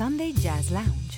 Sunday Jazz Lounge.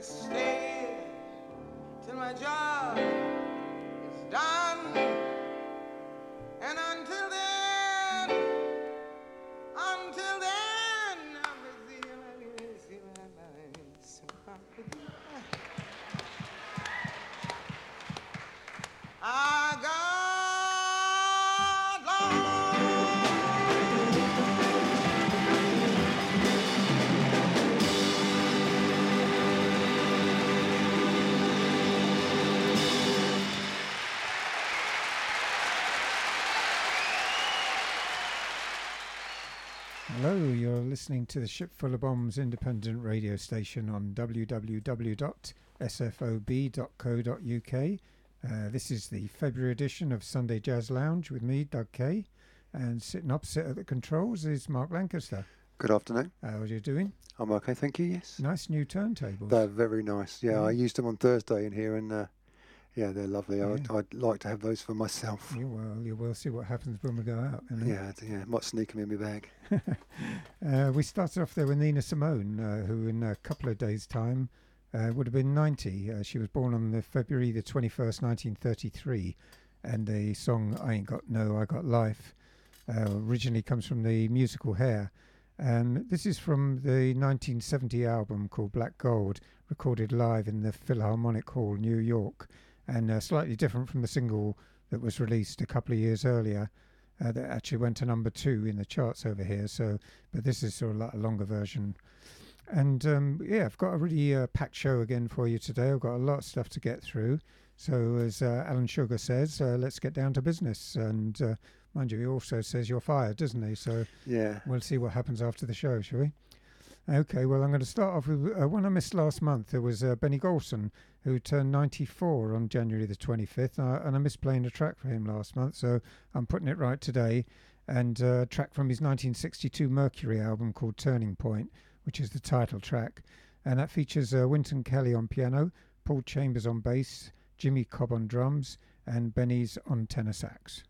Till my job listening to the Ship Full of Bombs independent radio station on www.sfob.co.uk. Uh, this is the February edition of Sunday Jazz Lounge with me, Doug Kay, and sitting opposite at the controls is Mark Lancaster. Good afternoon. How are you doing? I'm okay, thank you. Yes. Nice new turntables. They're very nice. Yeah, Yeah. I used them on Thursday in here, and uh, yeah, they're lovely. Yeah. I'd, I'd like to have those for myself. You will, you will see what happens when we go out. Yeah, yeah, might sneak them in my bag. Uh, we started off there with Nina Simone, uh, who in a couple of days' time uh, would have been 90. Uh, she was born on the February the 21st, 1933, and the song "I Ain't Got No, I Got Life" uh, originally comes from the musical Hair. And this is from the 1970 album called Black Gold, recorded live in the Philharmonic Hall, New York, and uh, slightly different from the single that was released a couple of years earlier uh, that actually went to number two in the charts over here. So, but this is sort of like a longer version. And um, yeah, I've got a really uh, packed show again for you today. I've got a lot of stuff to get through. So, as uh, Alan Sugar says, uh, let's get down to business. And uh, mind you, he also says you're fired, doesn't he? So, Yeah. We'll see what happens after the show, shall we? Okay, well, I'm going to start off with uh, one I missed last month. There was uh, Benny Golson, who turned 94 on January the 25th, uh, and I missed playing a track for him last month, so I'm putting it right today. And uh, a track from his 1962 Mercury album called Turning Point, which is the title track. And that features uh, Wynton Kelly on piano, Paul Chambers on bass, Jimmy Cobb on drums, and Benny's on tenor sax.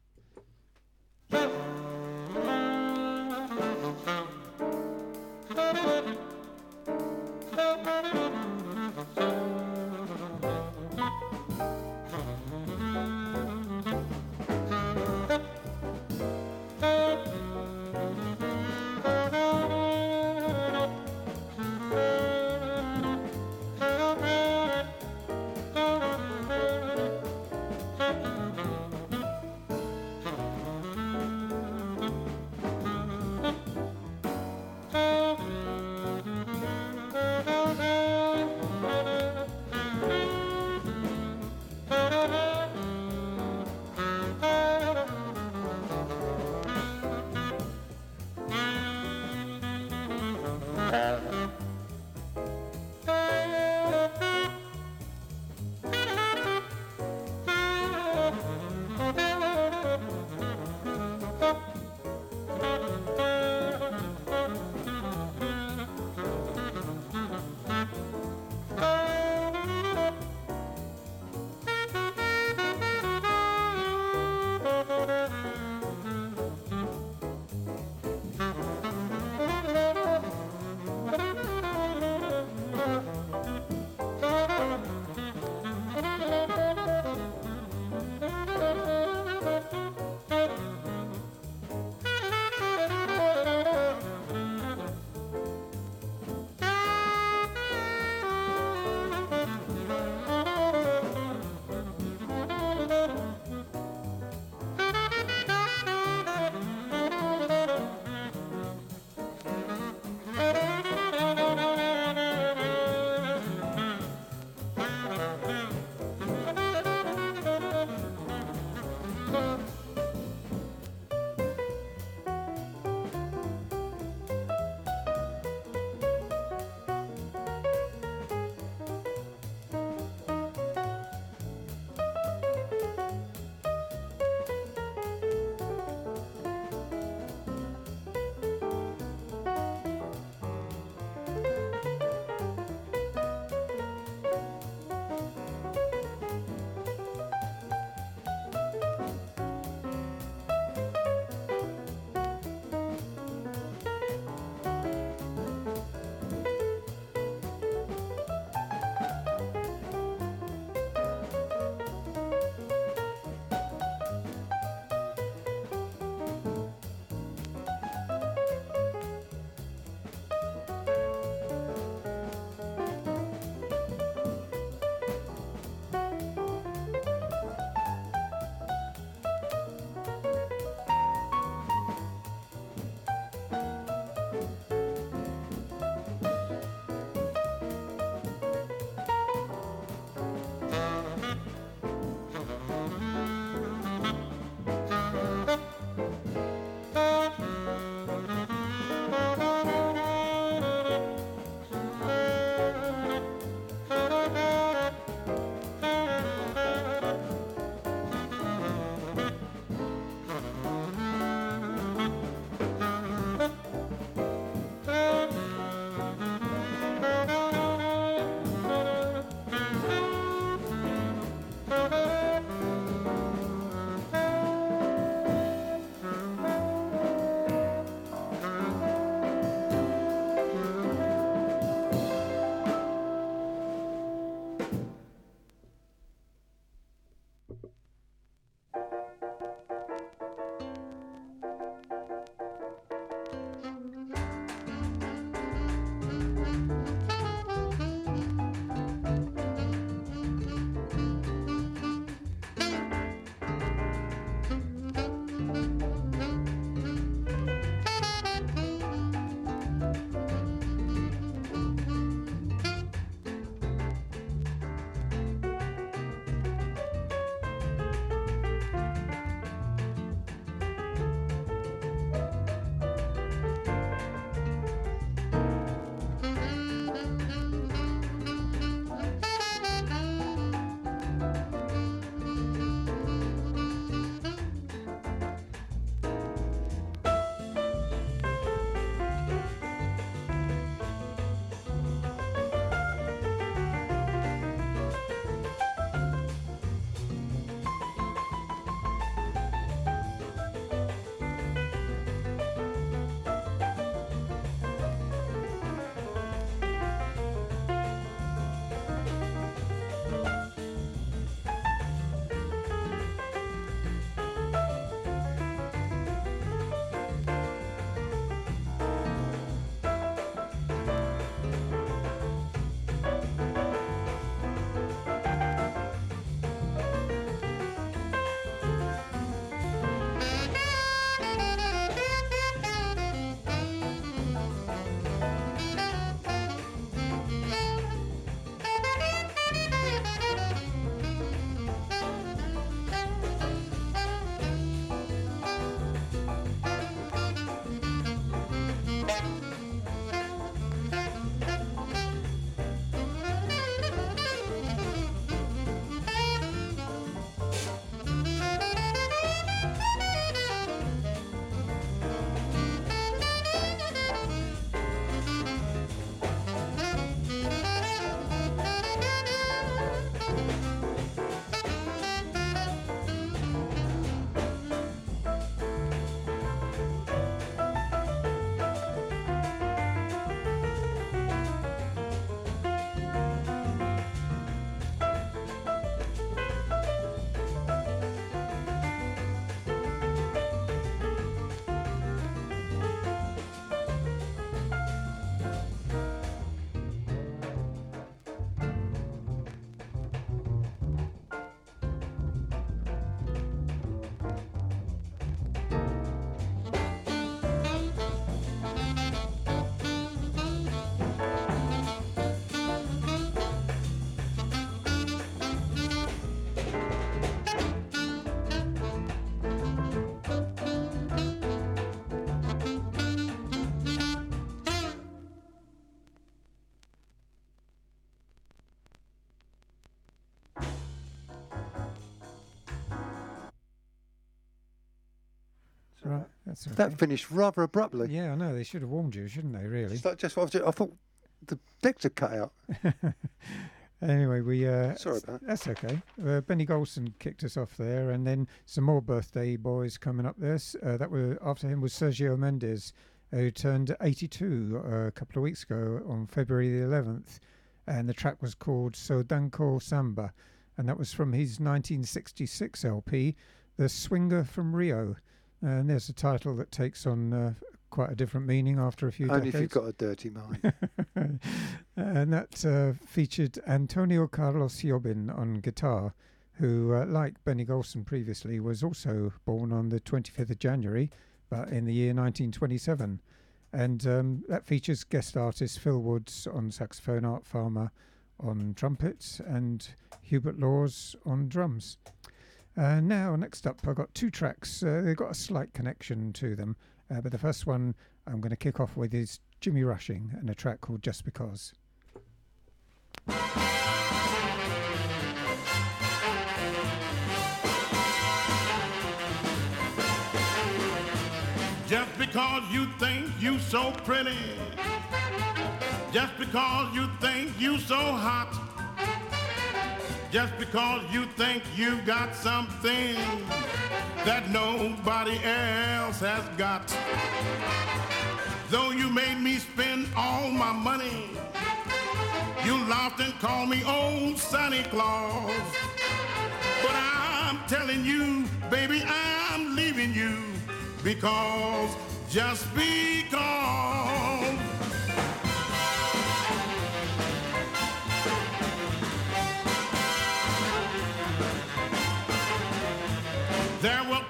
That finished rather abruptly. Yeah, I know. They should have warned you, shouldn't they? Really. It's like just, I, was I thought the decks had cut out. anyway, we. Uh, Sorry about that. That's okay. Uh, Benny Golson kicked us off there, and then some more birthday boys coming up there. Uh, that were after him was Sergio Mendes, who turned 82 uh, a couple of weeks ago on February the 11th, and the track was called Só Danço Samba, and that was from his 1966 LP, The Swinger from Rio. And there's a title that takes on uh, quite a different meaning after a few Only decades. if you've got a dirty mind. and that uh, featured Antonio Carlos Jobim on guitar, who, uh, like Benny Golson previously, was also born on the 25th of January, but in the year 1927. And um, that features guest artist Phil Woods on saxophone, Art Farmer on trumpets, and Hubert Laws on drums. Uh, now, next up, I've got two tracks. Uh, they've got a slight connection to them, uh, but the first one I'm going to kick off with is Jimmy Rushing and a track called Just Because. Just because you think you so pretty, just because you think you so hot, just because you think you've got something that nobody else has got. Though you made me spend all my money, You laughed and called me old Santa Claus. But I'm telling you, baby, I'm leaving you because, just because.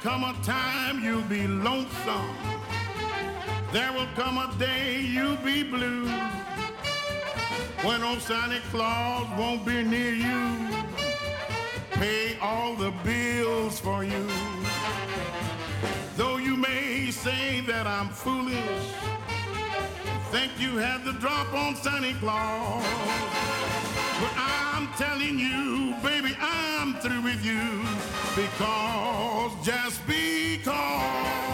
There come a time you'll be lonesome. There will come a day you'll be blue. When old Santa Claus won't be near you, pay all the bills for you. Though you may say that I'm foolish, think you have the drop on Santa Claus. But I'm telling you, baby, I'm through with you because, just because.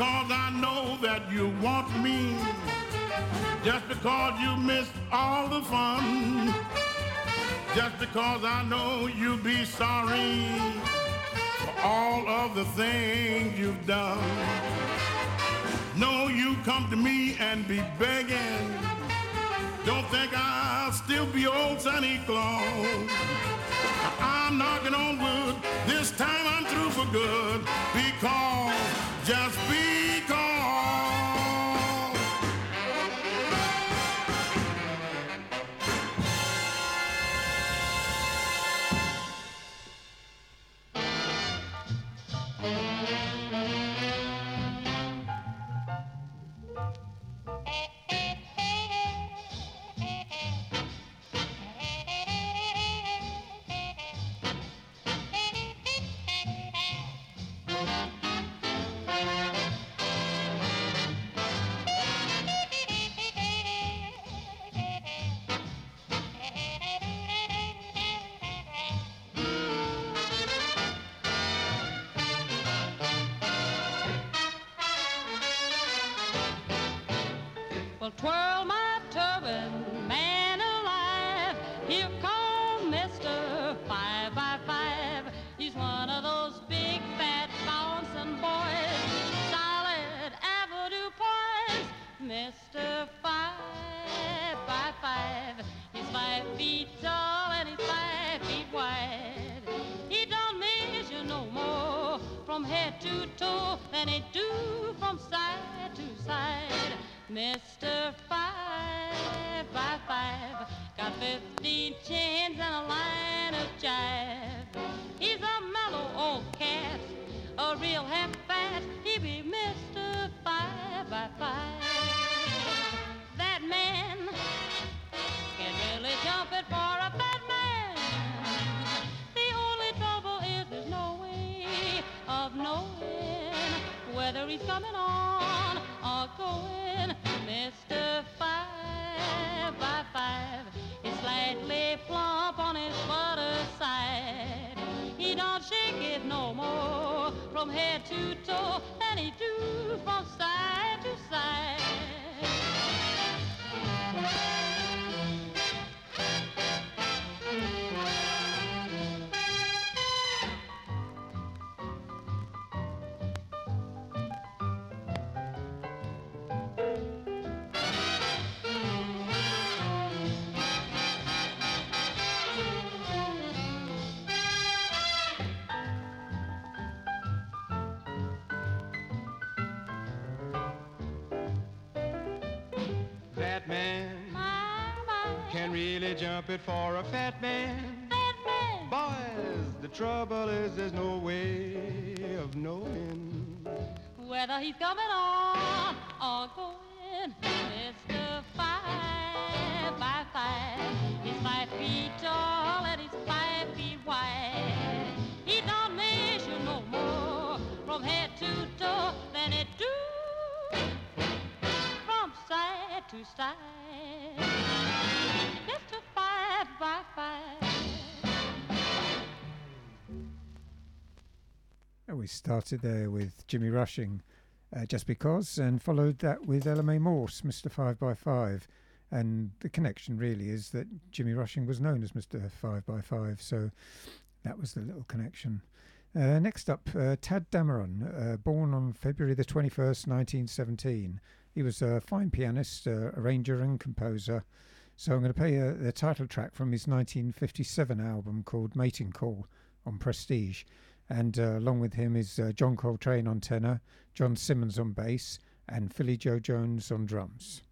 Because I know that you want me. Just because you missed all the fun. Just because I know you'll be sorry for all of the things you've done. No, you come to me and be begging. Don't think I'll still be old Santa Claus. I'm knocking on wood. This time I'm through for good because, just because. Whether he's coming jump it for a fat man. fat man. Boys, the trouble is there's no way of knowing. Whether he's coming on started there with Jimmy Rushing, uh, Just Because, and followed that with Mae Morse, Mr. Five by Five. And the connection really is that Jimmy Rushing was known as Mr. Five by Five, so that was the little connection. Uh, next up, uh, Tadd Dameron, uh, born on February the 21st, 1917. He was a fine pianist, uh, arranger, and composer. So I'm going to play uh, the title track from his 1957 album called Mating Call on Prestige. And uh, along with him is uh, John Coltrane on tenor, John Simmons on bass, and Philly Joe Jones on drums.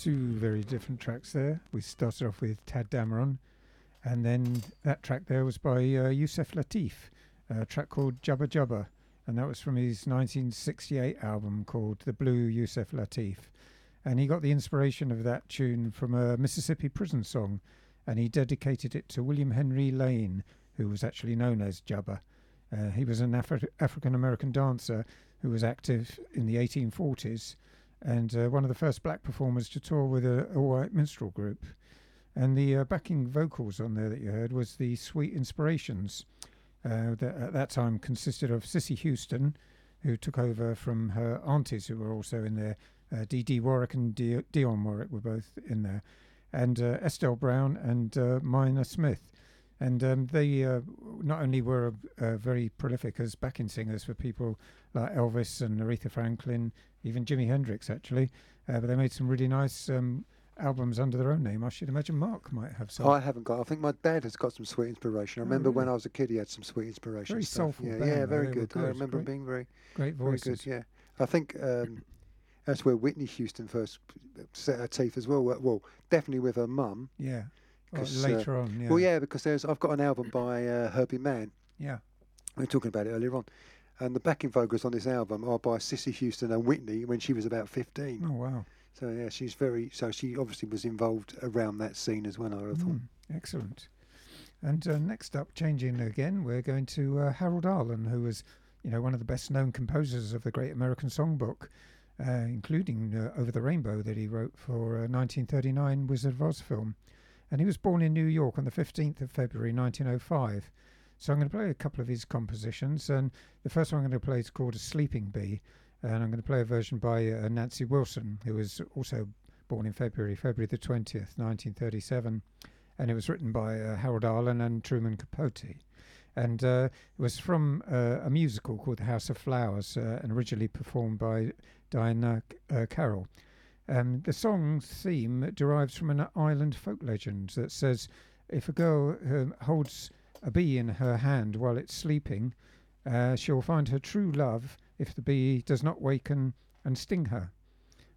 Two very different tracks there. We started off with Tadd Dameron, and then that track there was by uh, Yusef Lateef, a track called Juba Juba, and that was from his 1968 album called The Blue Yusef Lateef. And he got the inspiration of that tune from a Mississippi prison song, and he dedicated it to William Henry Lane, who was actually known as Juba. Uh, he was an Afri- African American dancer who was active in the 1840s and uh, one of the first black performers to tour with a, white minstrel group. And the uh, backing vocals on there that you heard was the Sweet Inspirations, uh, that at that time consisted of Cissy Houston, who took over from her aunties, who were also in there. Uh, Dee Warwick and Di- Dionne Warwick were both in there, and uh, Estelle Brown and uh, Myrna Smith. And um, they uh, not only were uh, very prolific as backing singers for people like Elvis and Aretha Franklin, even Jimi Hendrix, actually, uh, but they made some really nice um, albums under their own name. I should imagine Mark might have some. I haven't got. I think my dad has got some sweet inspiration. I Oh, remember when? I was a kid, he had some sweet inspiration. Very stuff. soulful Yeah, band, yeah, very were good. I remember great- being very, Great very good. Yeah, I think um, that's where Whitney Houston first set her teeth as well. Well, definitely with her mum. Yeah. Well, 'Cause, uh, later on, yeah. Well, yeah, because there's I've got an album by uh, Herbie Mann. Yeah. We were talking about it earlier on. And the backing vocals on this album are by Cissy Houston and Whitney when she was about 15. Oh, wow. So yeah, she's very. So she obviously was involved around that scene as well. I have thought. Mm, excellent. And uh, next up, changing again, we're going to uh, Harold Arlen, who was you know, one of the best known composers of the Great American Songbook, uh, including uh, Over the Rainbow that he wrote for a 1939 Wizard of Oz film. And he was born in New York on the 15th of February 1905. So I'm going to play a couple of his compositions, and the first one I'm going to play is called A Sleeping Bee, and I'm going to play a version by uh, Nancy Wilson, who was also born in February, February the 20th, 1937, and it was written by uh, Harold Arlen and Truman Capote. And uh, it was from uh, a musical called The House of Flowers, uh, and originally performed by Diana uh, Carroll. Um, the song's theme derives from an island folk legend that says if a girl um, holds a bee in her hand while it's sleeping, uh, she'll find her true love if the bee does not waken and sting her.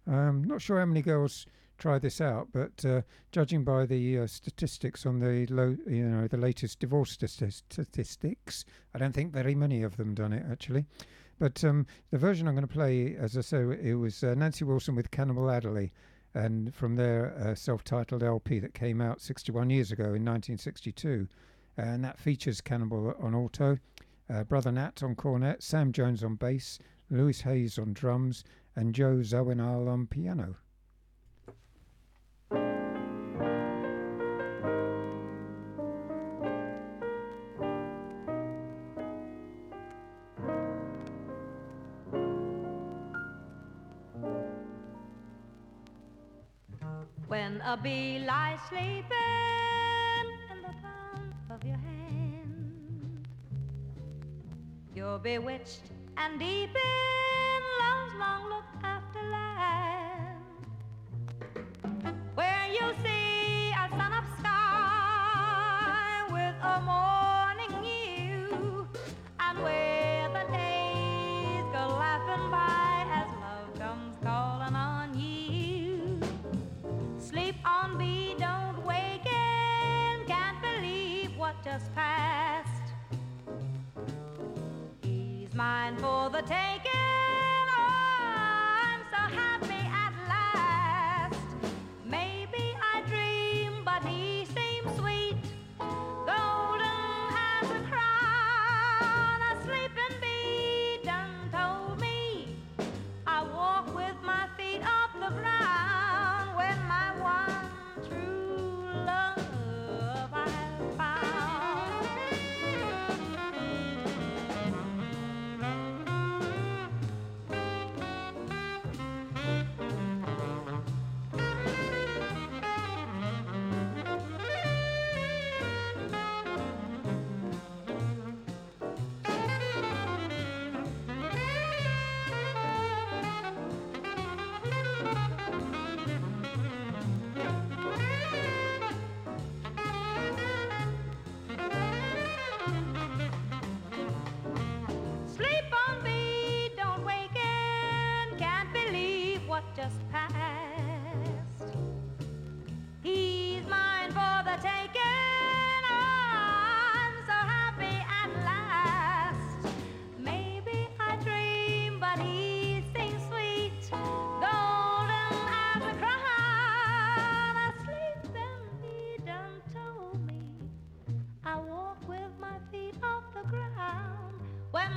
Um, not sure how many girls try this out, but uh, judging by the uh, statistics on the low, you know, the latest divorce statistics, I don't think very many of them done it actually. But um, the version I'm going to play, as I say, it was uh, Nancy Wilson with Cannonball Adderley, and from their uh, self-titled LP that came out 61 years ago in 1962 and that features Cannibal on alto, uh, Brother Nat on cornet, Sam Jones on bass, Louis Hayes on drums, and Joe Zawinul on piano. Bee lies sleeping in the palm of your hand. You're bewitched and deep in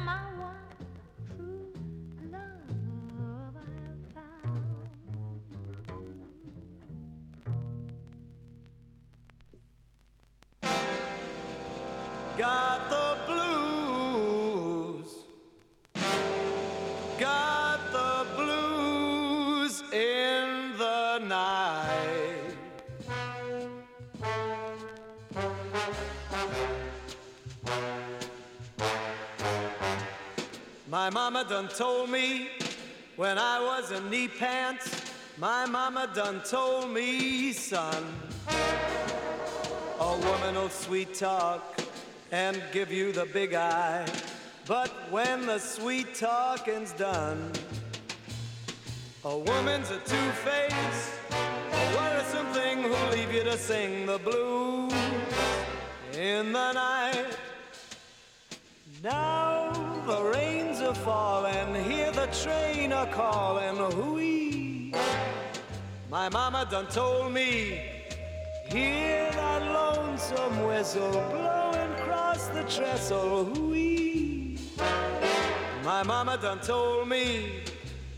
got done told me when I was in knee pants. My mama done told me, son, a woman'll sweet talk and give you the big eye. But when the sweet talking's done, a woman's a two-face, a worrisome thing who'll leave you to sing the blues in the night. Now falling, hear the train a calling, hooey. My mama done told me, hear that lonesome whistle blowing across the trestle. Hooey. My mama done told me,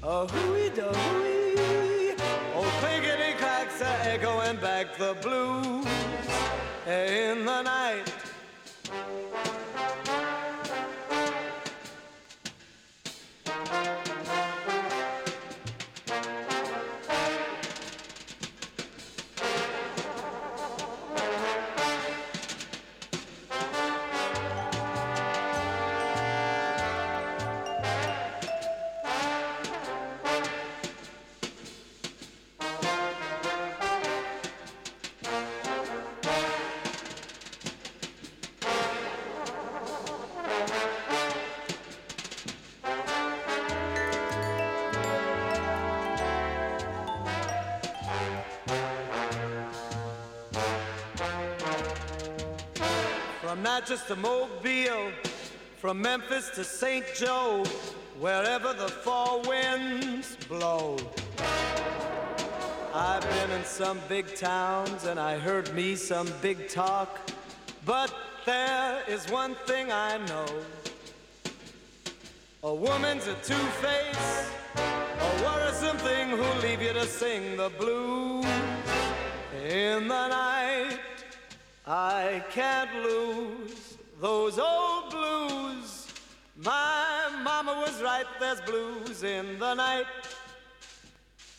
a hooey da hooey. Old clinkety clacks are echoing back the blues in the night. To Mobile, from Memphis to St. Joe, wherever the fall winds blow. I've been in some big towns and I heard me some big talk, but there is one thing I know. A woman's a two-face, a worrisome thing who'll leave you to sing the blues in the night. I can't lose those old blues. My mama was right, there's blues in the night.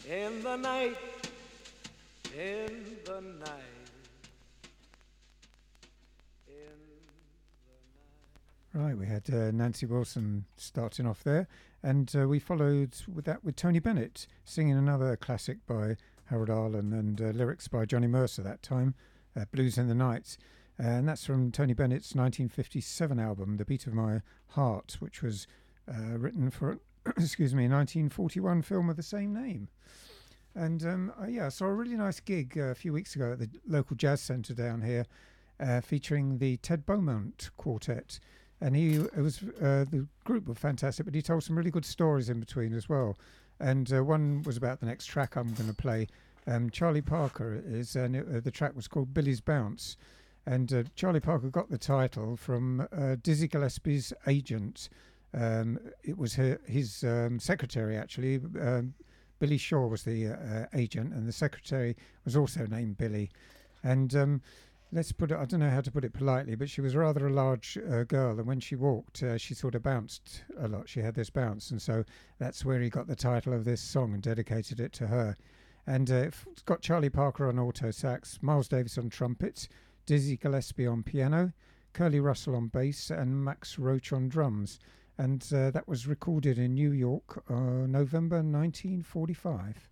In the night. In the night. Right, we had uh, Nancy Wilson starting off there, and uh, we followed with that with Tony Bennett singing another classic by Harold Arlen and uh, lyrics by Johnny Mercer that time, uh, Blues in the Night. And that's from Tony Bennett's 1957 album, The Beat of My Heart, which was uh, written for, excuse me, a 1941 film of the same name. And um, uh, yeah, I saw a really nice gig uh, a few weeks ago at the local jazz centre down here, uh, featuring the Ted Beaumont Quartet. And he, it was uh, the group were fantastic, but he told some really good stories in between as well. And uh, one was about the next track I'm going to play. Um, Charlie Parker is, and it, the track was called Billy's Bounce. And uh, Charlie Parker got the title from uh, Dizzy Gillespie's agent. Um, it was her, his um, secretary, actually. Um, Billy Shaw was the uh, agent, and the secretary was also named Billy. And um, let's put it, I don't know how to put it politely, but she was rather a large uh, girl, and when she walked, uh, she sort of bounced a lot. She had this bounce, and so that's where he got the title of this song and dedicated it to her. And uh, it's got Charlie Parker on alto sax, Miles Davis on trumpets, Dizzy Gillespie on piano, Curly Russell on bass, and Max Roach on drums. And uh, that was recorded in New York, uh, November 1945.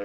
Oh,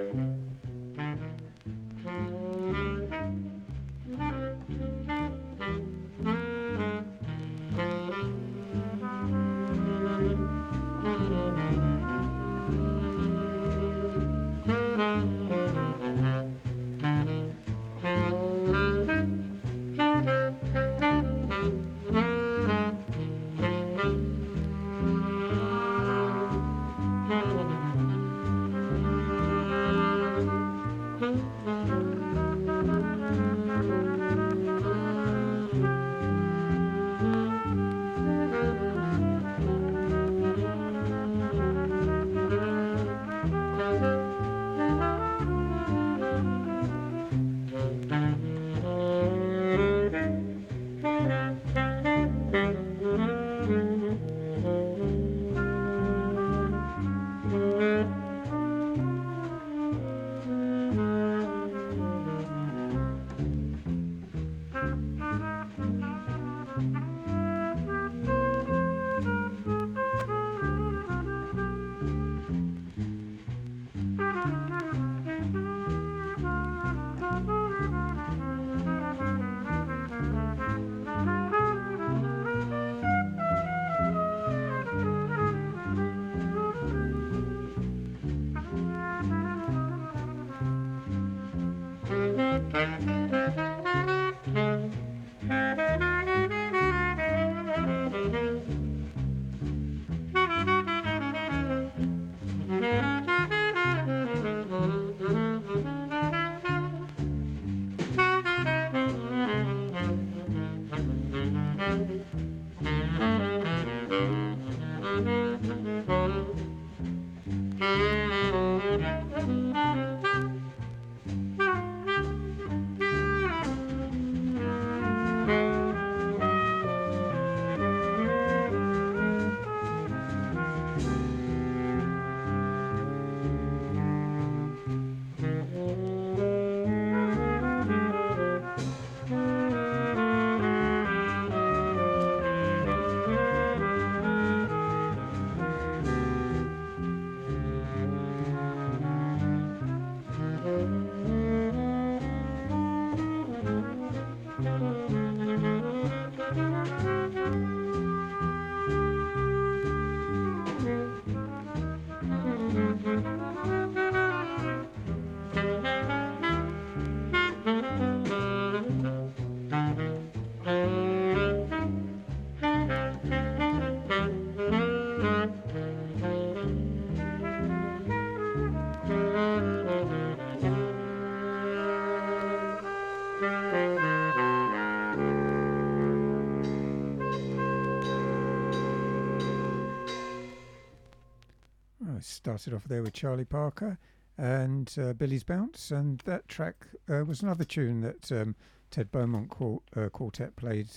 started off there with Charlie Parker and uh, Billy's Bounce, and that track uh, was another tune that um, Ted Beaumont uh, Quartet played,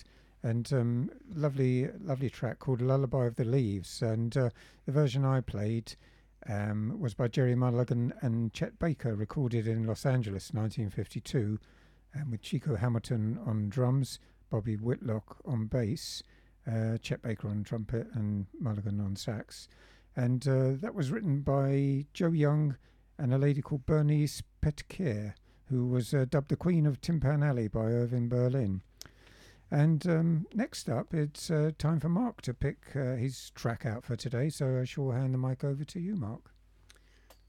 and um, lovely, lovely track called "Lullaby of the Leaves." And uh, the version I played um, was by Gerry Mulligan and Chet Baker, recorded in Los Angeles, 1952, and with Chico Hamilton on drums, Bobby Whitlock on bass, uh, Chet Baker on trumpet, and Mulligan on sax and uh, that was written by Joe Young and a lady called Bernice Petkere, who was uh, dubbed the Queen of Tin Pan Alley by Irving Berlin. And um, next up, it's uh, time for Mark to pick uh, his track out for today. So I shall hand the mic over to you, Mark.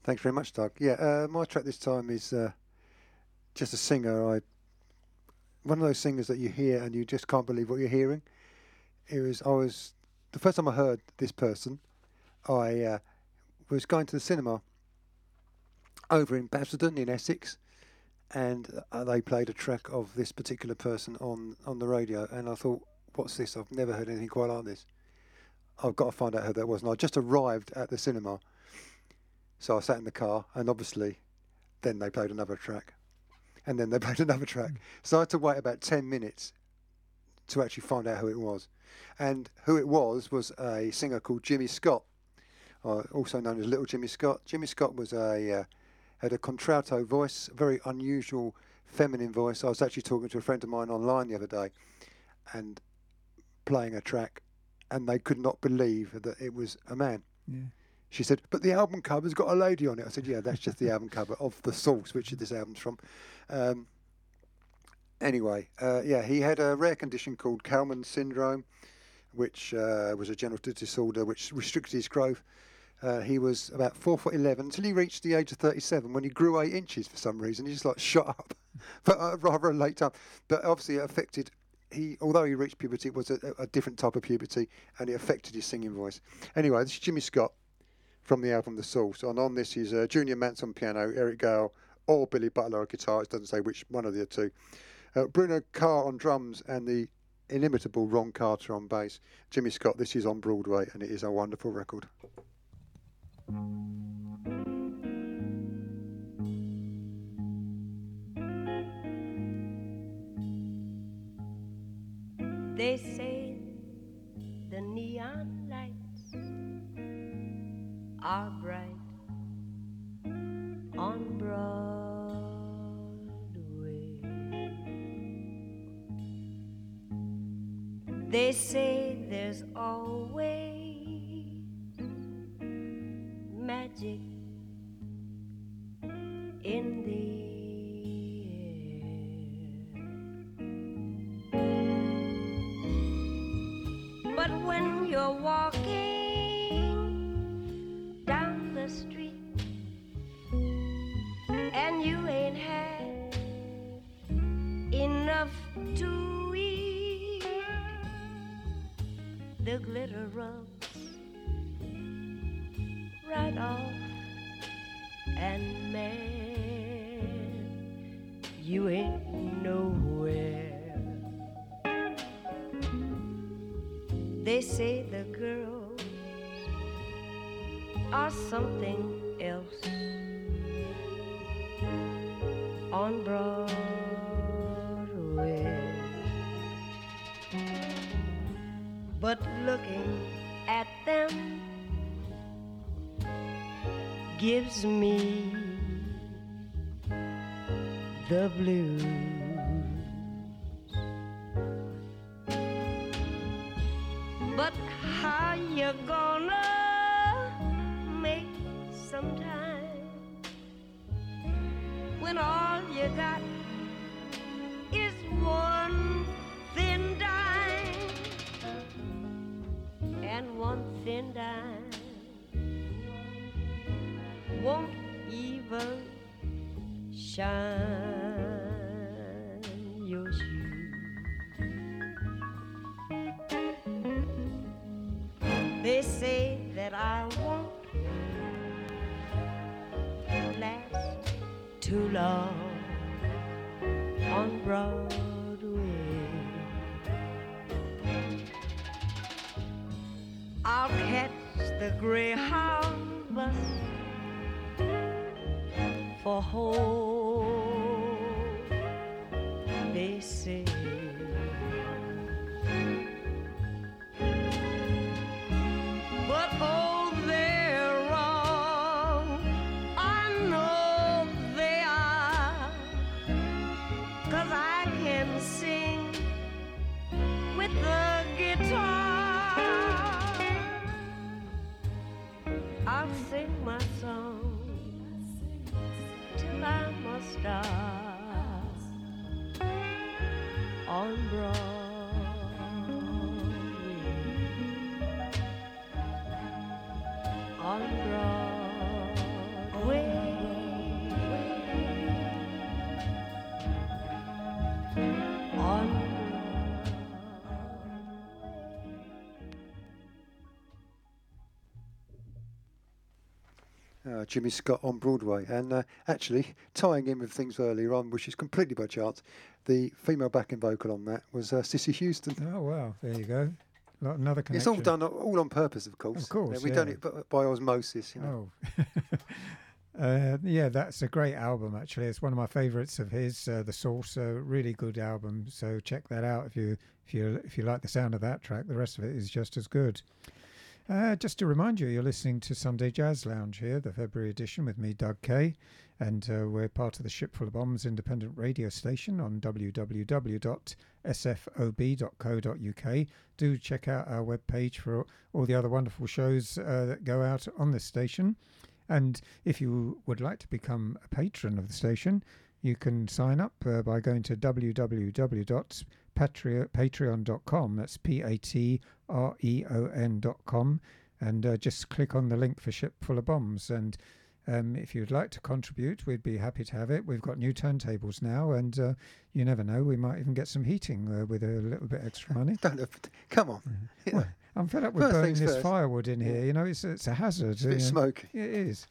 Thanks very much, Doug. Yeah, uh, my track this time is uh, just a singer. I one of those singers that you hear and you just can't believe what you're hearing. It was I was the first time I heard this person. I uh, was going to the cinema over in Basildon in Essex, and uh, they played a track of this particular person on on the radio, and I thought, "What's this? I've never heard anything quite like this. I've got to find out who that was." And I just arrived at the cinema, so I sat in the car, and obviously, then they played another track, and then they played another track. So I had to wait about ten minutes to actually find out who it was, and who it was was a singer called Jimmy Scott also known as Little Jimmy Scott. Jimmy Scott was a uh, had a contralto voice, very unusual feminine voice. I was actually talking to a friend of mine online the other day, and playing a track, and they could not believe that it was a man. Yeah. She said, "But the album cover's got a lady on it." I said, "Yeah, that's just the album cover of the source, which this album's from." Um, anyway, uh, yeah, he had a rare condition called Kallmann syndrome, which uh, was a genital disorder which restricted his growth. Uh, he was about four foot eleven until he reached the age of thirty-seven, when he grew eight inches for some reason. He just like shot up, but uh, rather a late time. But obviously, it affected. He, although he reached puberty, it was a, a different type of puberty, and it affected his singing voice. Anyway, this is Jimmy Scott from the album The Source. And on this is uh, Junior Mance on piano, Eric Gale, or Billy Butler on guitar. It doesn't say which one of the two. Uh, Bruno Carr on drums and the inimitable Ron Carter on bass. Jimmy Scott, this is on Broadway, and it is a wonderful record. They say the neon lights are bright on Broadway. They say there's always magic in the air. But when you're walking down the street and you ain't had enough to eat, the glitter rubs right off, and man, you ain't nowhere. They say the girls are something else on Broadway. But looking at them gives me the blues. But how you gonna make some time when all you got is one thin dime and one thin dime even shine for Jimmy Scott on Broadway. And uh, actually, tying in with things earlier on, which is completely by chance, the female backing vocal on that was uh, Cissy Houston. Oh wow, there you go. Another connection. It's all done all on purpose, of course. Of course, Yeah, we done yeah. it by osmosis. You know. Oh. uh, yeah, that's a great album. Actually, it's one of my favourites of his. Uh, the Source, a really good album. So check that out if you if you if you like the sound of that track. The rest of it is just as good. Uh, just to remind you, you're listening to Sunday Jazz Lounge here, the February edition with me, Doug Kay, and uh, we're part of the Ship Full of Bombs independent radio station on www.sfob.co.uk. Do check out our webpage for all the other wonderful shows uh, that go out on this station. And if you would like to become a patron of the station, you can sign up uh, by going to www.patreon.com. That's P A T R E O N.com. And uh, just click on the link for Ship Full of Bombs. And um, if you'd like to contribute, we'd be happy to have it. We've got new turntables now, and uh, you never know, we might even get some heating uh, with a little bit extra money. Don't come on. You Well, I'm fed up with First burning this first. firewood in here. You know, it's it's a hazard. it's a bit you know. smoky. It is.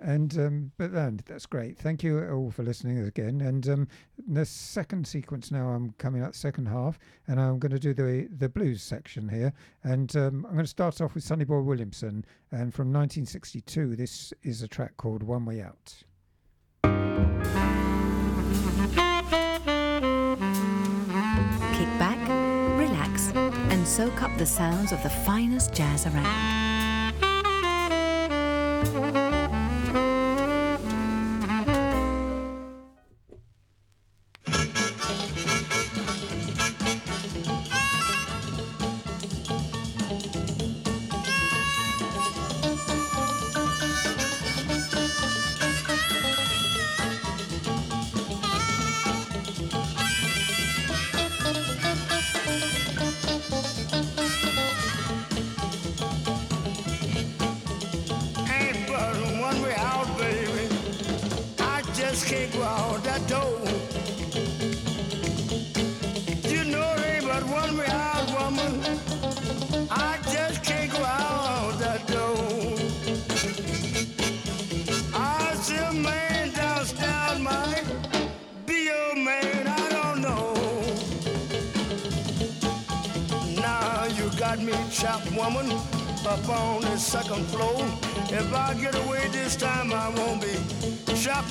And um, but then that's great. Thank you all for listening again. And um, the second sequence now, I'm coming up second half, and I'm going to do the the blues section here. And um, I'm going to start off with Sonny Boy Williamson, and from 1962, this is a track called One Way Out. Kick back, relax, and soak up the sounds of the finest jazz around.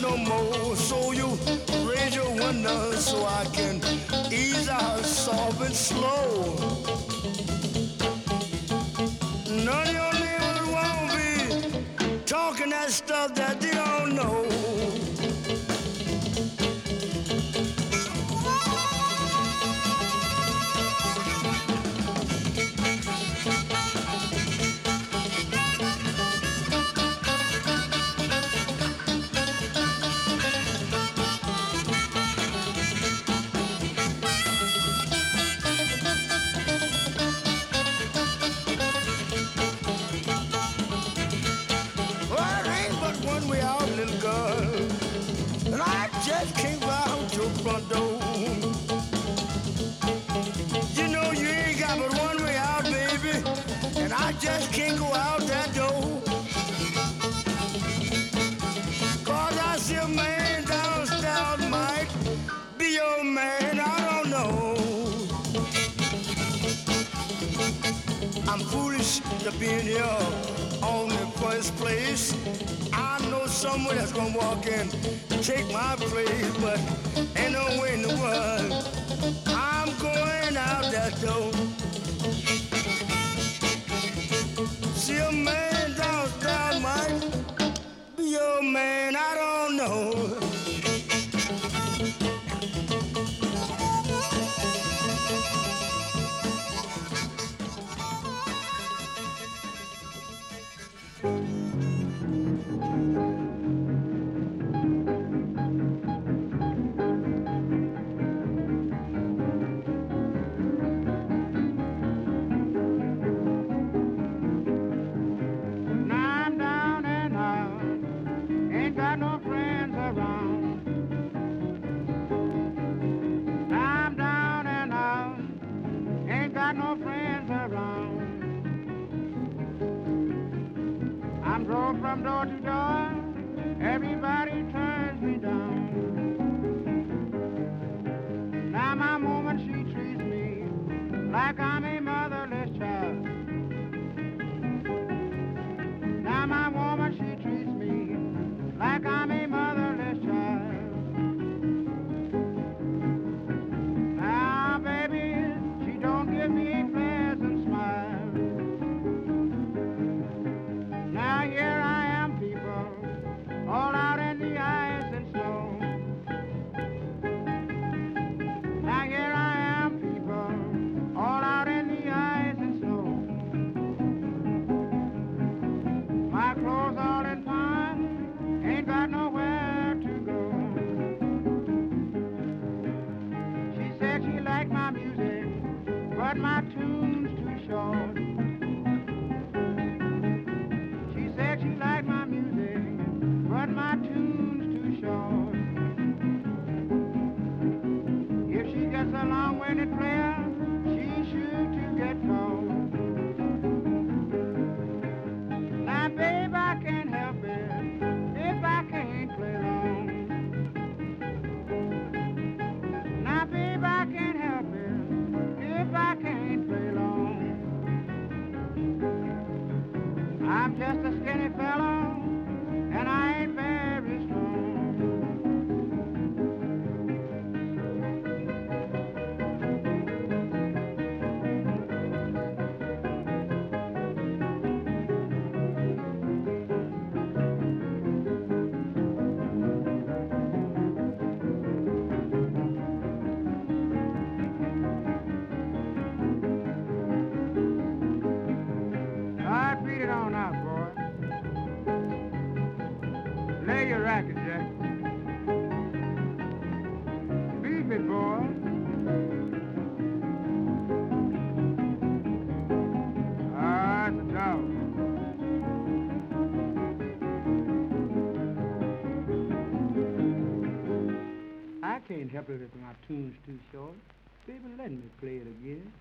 No more. That's gonna walk in, take my place, but tune's too short. Baby, let me play it again.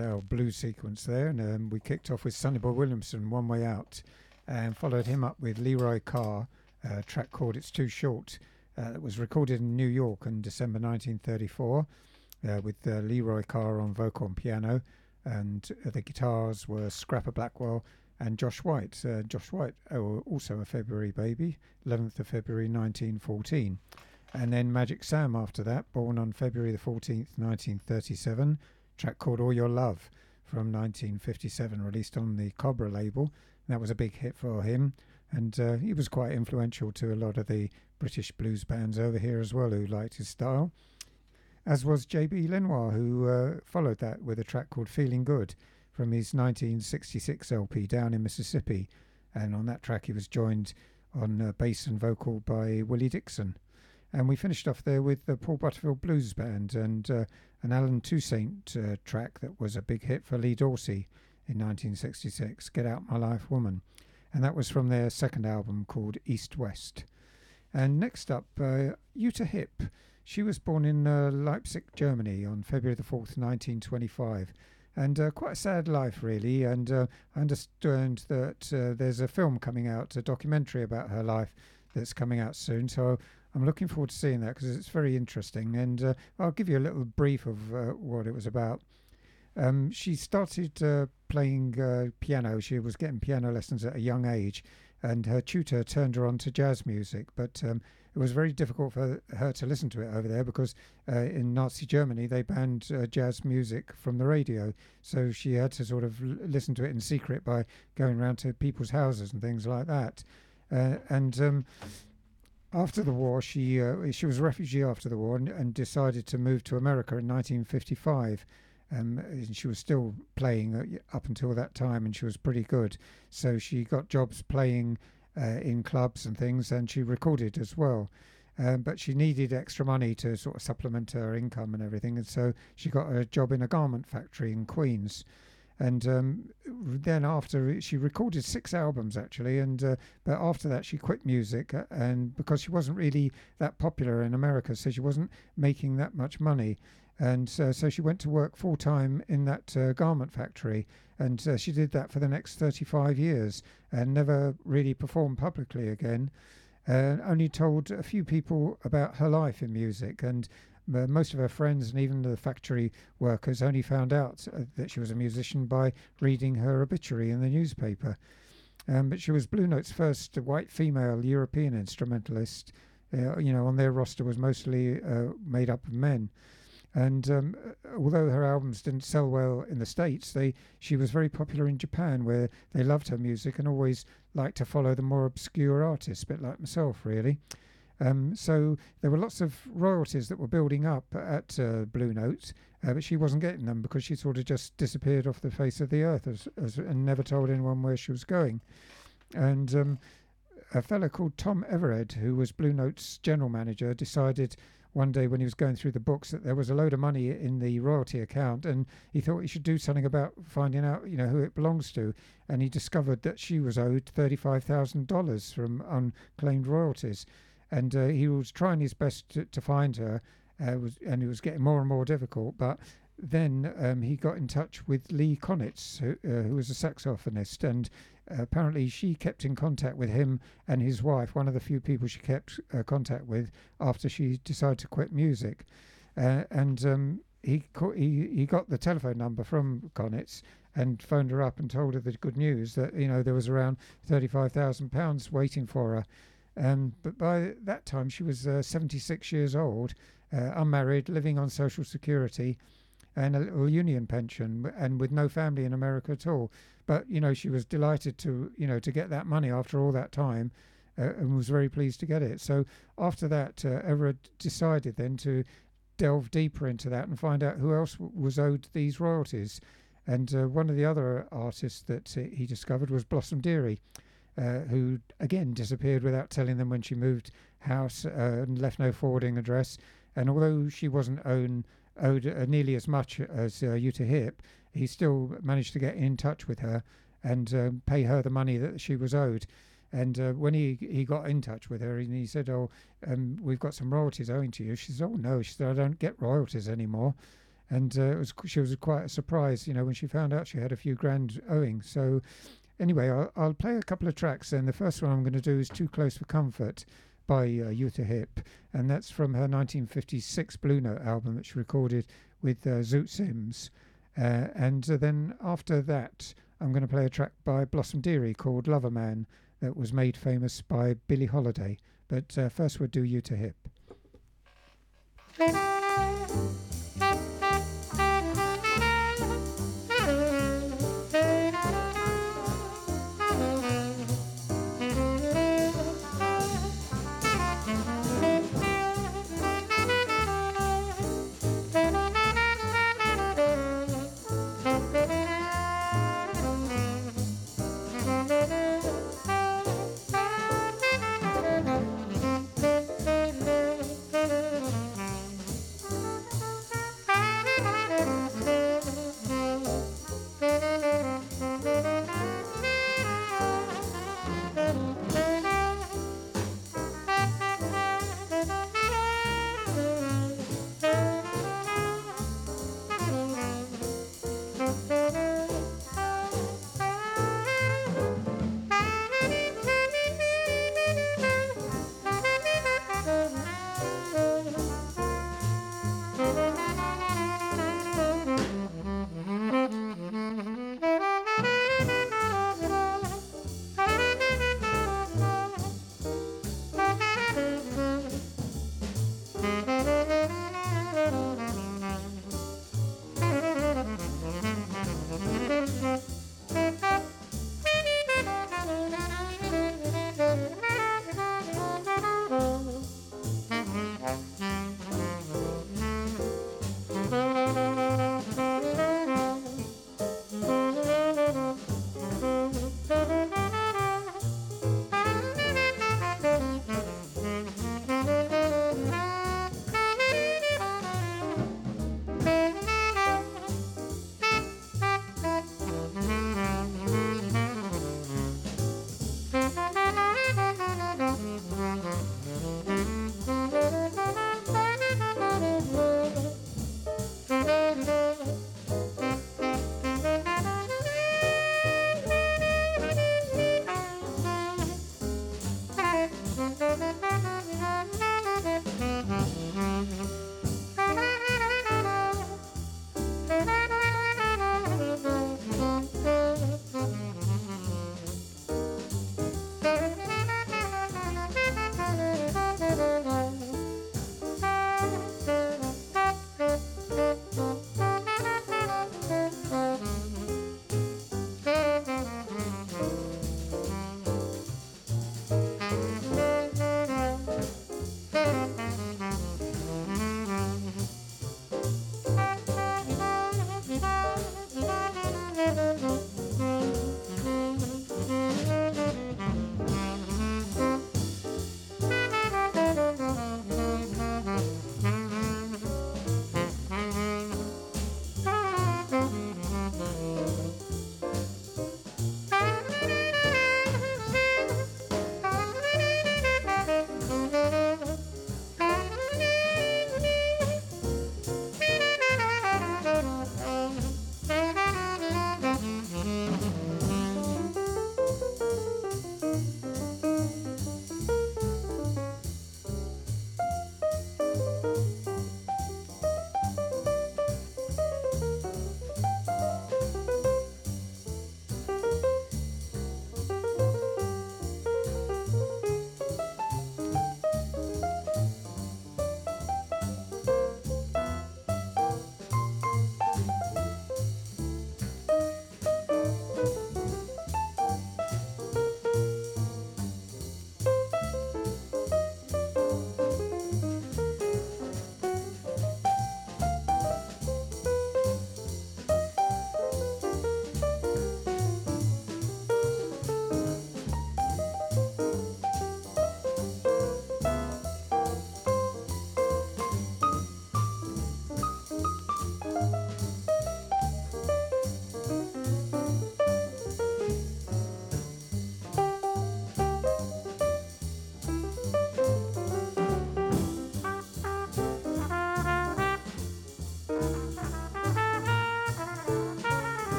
Our blues sequence there, and um, we kicked off with Sonny Boy Williamson, One Way Out, and followed him up with Leroy Carr, track called It's Too Short, uh, that was recorded in New York in December 1934, uh, with uh, Leroy Carr on vocal and piano, and uh, the guitars were Scrapper Blackwell and Josh White. Uh, Josh White, oh, also a February baby, 11th of February 1914. And then Magic Sam after that, born on February the 14th, 1937, track called All Your Love from 1957, released on the Cobra label. That was a big hit for him, and uh, he was quite influential to a lot of the British blues bands over here as well who liked his style. As was J.B. Lenoir, who uh, followed that with a track called Feeling Good from his 1966 LP Down in Mississippi. And on that track, he was joined on uh, bass and vocal by Willie Dixon. And we finished off there with the Paul Butterfield Blues Band and uh, an Allen Toussaint uh, track that was a big hit for Lee Dorsey in 1966, Get Out My Life Woman. And that was from their second album called East West. And next up, uh, Jutta Hipp. She was born in uh, Leipzig, Germany on February the 4th, 1925 and uh, quite a sad life, really. And uh, I understand that uh, there's a film coming out, a documentary about her life that's coming out soon. So I'm looking forward to seeing that because it's very interesting. And uh, I'll give you a little brief of uh, what it was about. Um, she started uh, playing piano. She was getting piano lessons at a young age, and her tutor turned her on to jazz music. But um, it was very difficult for her to listen to it over there because uh, in Nazi Germany they banned uh, jazz music from the radio. So she had to sort of l- listen to it in secret by going around to people's houses and things like that. Uh, and um, after the war, she uh, she was a refugee after the war and, and, decided to move to America in 1955. Um, and she was still playing uh, up until that time, and she was pretty good. So she got jobs playing uh, in clubs and things, and she recorded as well. Um, but she needed extra money to sort of supplement her income and everything, and so she got a job in a garment factory in Queens. And um, then after she recorded six albums actually, and uh, but after that she quit music, uh, and because she wasn't really that popular in America, so she wasn't making that much money, and uh, so she went to work full time in that uh, garment factory, and uh, she did that for the next 35 years and never really performed publicly again. Uh, only told a few people about her life in music, and uh, most of her friends and even the factory workers only found out uh, that she was a musician by reading her obituary in the newspaper. Um, but she was Blue Note's first white female European instrumentalist. you know, on their roster was mostly made up of men. And um, although her albums didn't sell well in the States, they she was very popular in Japan, where they loved her music and always liked to follow the more obscure artists, a bit like myself, really. Um, so there were lots of royalties that were building up at uh, Blue Note, uh, but she wasn't getting them because she sort of just disappeared off the face of the earth as, as, and never told anyone where she was going. And um, a fellow called Tom Evered, who was Blue Note's general manager, decided one day when he was going through the books that there was a load of money in the royalty account and he thought he should do something about finding out you know who it belongs to and he discovered that she was owed $35,000 from unclaimed royalties and uh, he was trying his best to, to find her uh, was, and it was getting more and more difficult but then um, he got in touch with Lee Konitz, who, uh, who was a saxophonist, and apparently she kept in contact with him and his wife, one of the few people she kept uh, contact with after she decided to quit music. Uh, and um, he, he he got the telephone number from Konitz and phoned her up and told her the good news that you know there was around thirty five thousand pounds waiting for her. Um, but by that time she was uh, seventy six years old, uh, unmarried, living on social security, and a little union pension, and with no family in America at all. But you know, she was delighted to you know to get that money after all that time, uh, and was very pleased to get it. So after that, uh, Evered decided then to delve deeper into that and find out who else w- was owed these royalties. And uh, one of the other artists that he discovered was Blossom Dearie, uh, who again disappeared without telling them when she moved house uh, and left no forwarding address. And although she wasn't own, owed uh, nearly as much as uh, Jutta Hipp, he still managed to get in touch with her and um, pay her the money that she was owed. And uh, when he, he got in touch with her, and he said, "Oh, um, we've got some royalties owing to you." She said, "Oh no," she said, "I don't get royalties anymore." and uh, was she was quite a surprise, you know, when she found out she had a few grand owing. So anyway, I'll, I'll play a couple of tracks, and the first one I'm going to do is "Too Close for Comfort" by uh, Jutta Hipp, and that's from her 1956 Blue Note album that she recorded with uh, Zoot Sims. Uh, and uh, then after that, I'm going to play a track by Blossom Dearie called Lover Man that was made famous by Billie Holiday. But uh, first, we'll do Jutta Hipp.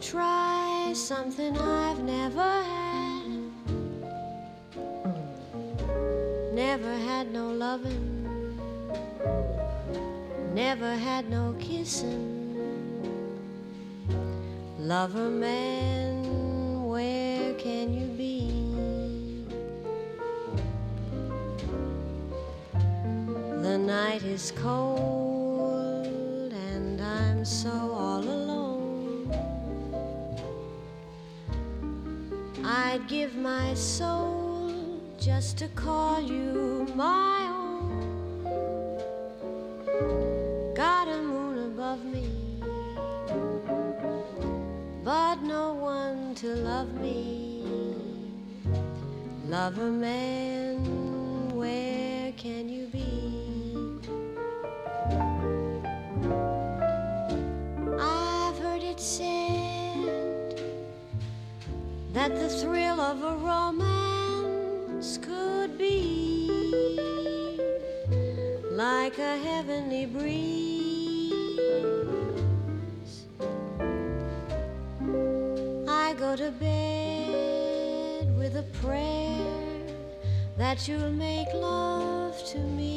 try something I've never had. Never had no loving, never had no kissing. Lover man, where can you be? The night is cold I'd give my soul just to call you my own. Got a moon above me, but no one to love me. Lover like a heavenly breeze. I go to bed with a prayer that you'll make love to me.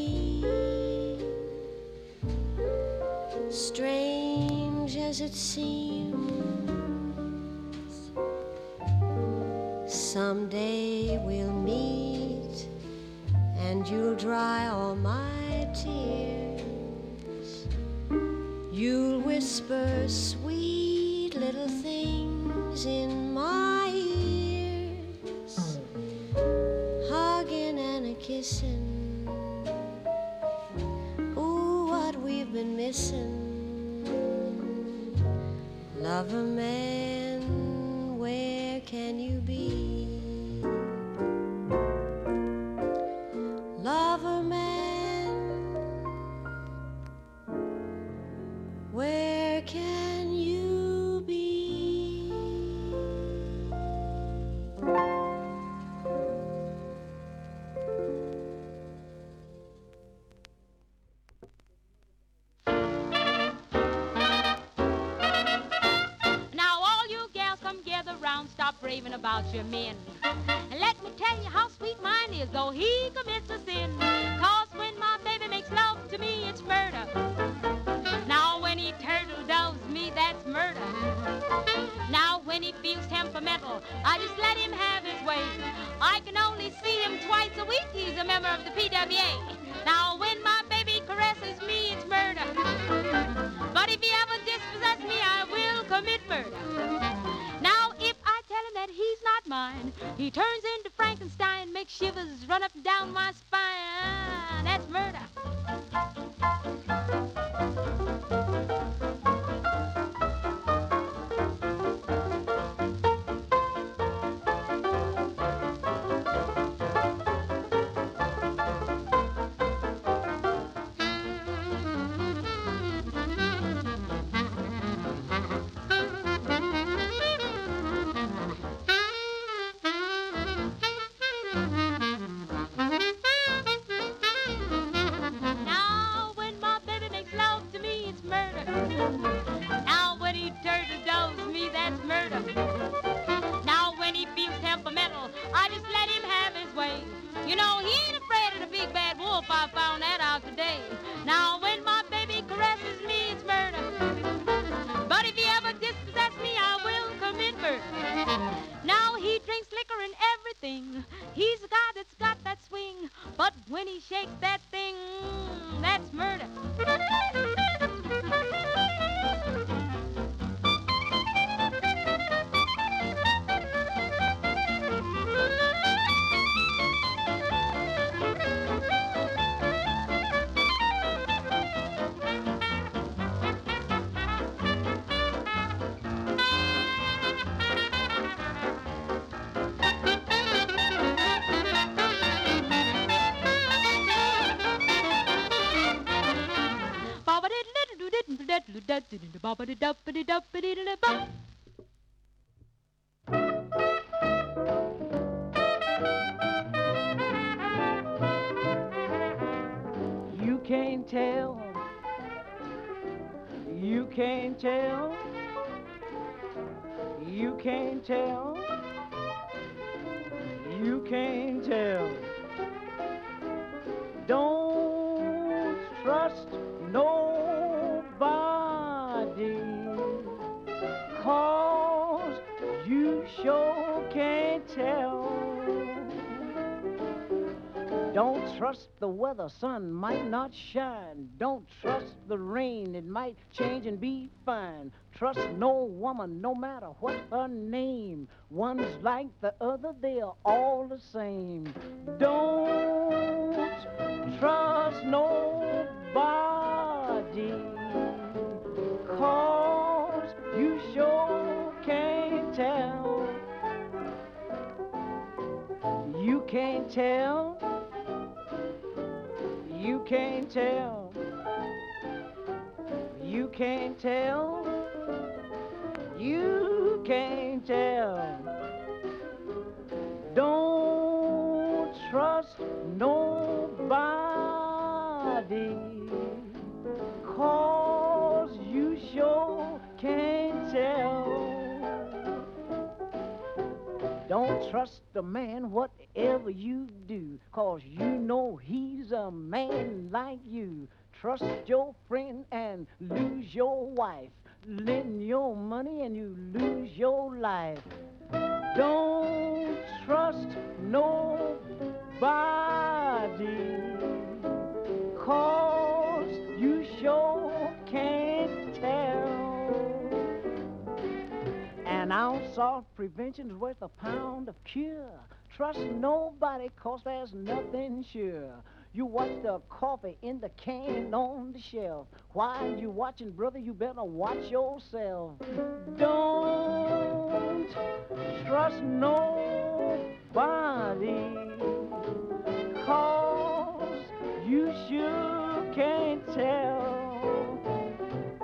listen. about your men. And let me tell you how sweet mine is, though he commits a sin. Cause when my baby makes love to me, it's murder. Now when he turtle doves me, that's murder. Now when he feels temperamental, I just let him have his way. I can only see him twice a week, he's a member of the PWA. Now when my baby caresses me, it's murder. But if he ever dispossesses me, I will commit murder he's not mine. He turns into Frankenstein, makes shivers run up and down my spine. That's murder. Bobbity bop. You can't tell. You can't tell. You can't tell. You can't tell. Don't trust nobody. Cause you sure can't tell. Don't trust the weather, sun might not shine. Don't trust the rain, it might change and be fine. Trust no woman, no matter what her name. One's like the other, they are all the same. Don't trust nobody, cause you sure can't tell. You can't tell. You can't tell. You can't tell. You can't tell. Don't trust nobody. Don't trust a man, whatever you do, cause you know he's a man like you. Trust your friend and lose your wife. Lend your money and you lose your life. Don't trust nobody, cause you sure can't tell. Ounce of prevention's worth a pound of cure. Trust nobody, cause there's nothing sure. You watch the coffee in the can on the shelf. While you watching, brother, you better watch yourself. Don't trust nobody, cause you sure can't tell.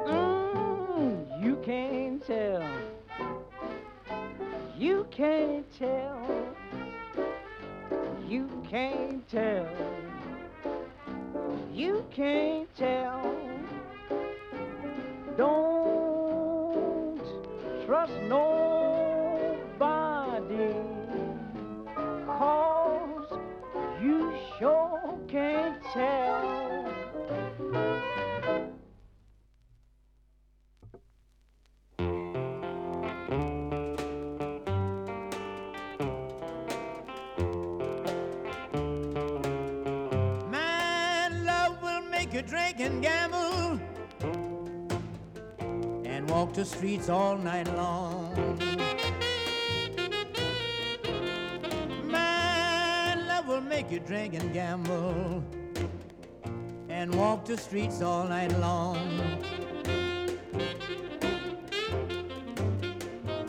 Mm, you can't tell. You can't tell. You can't tell. You can't tell. Don't trust nobody. Cause you sure can't tell. Drink and gamble and walk the streets all night long. Man, love will make you drink and gamble and walk the streets all night long.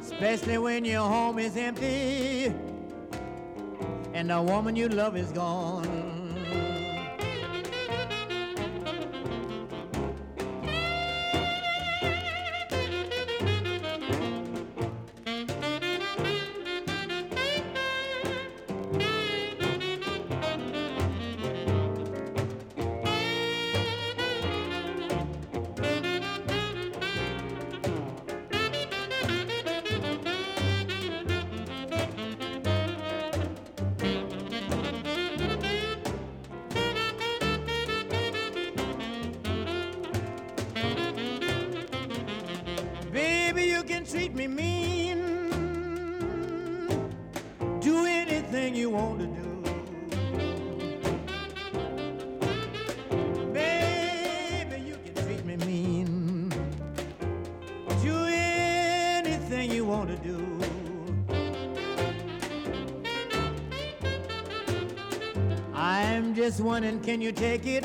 Especially when your home is empty and the woman you love is gone. Just wondering, can you take it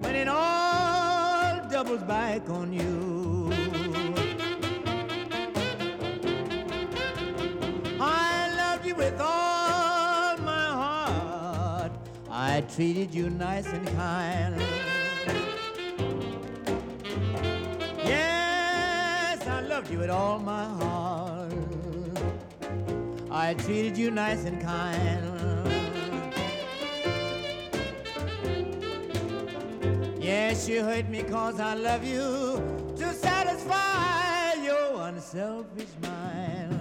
when it all doubles back on you? I loved you with all my heart. I treated you nice and kind. Yes, I loved you with all my heart. I treated you nice and kind. Yes, you hurt me cause I love you to satisfy your unselfish mind.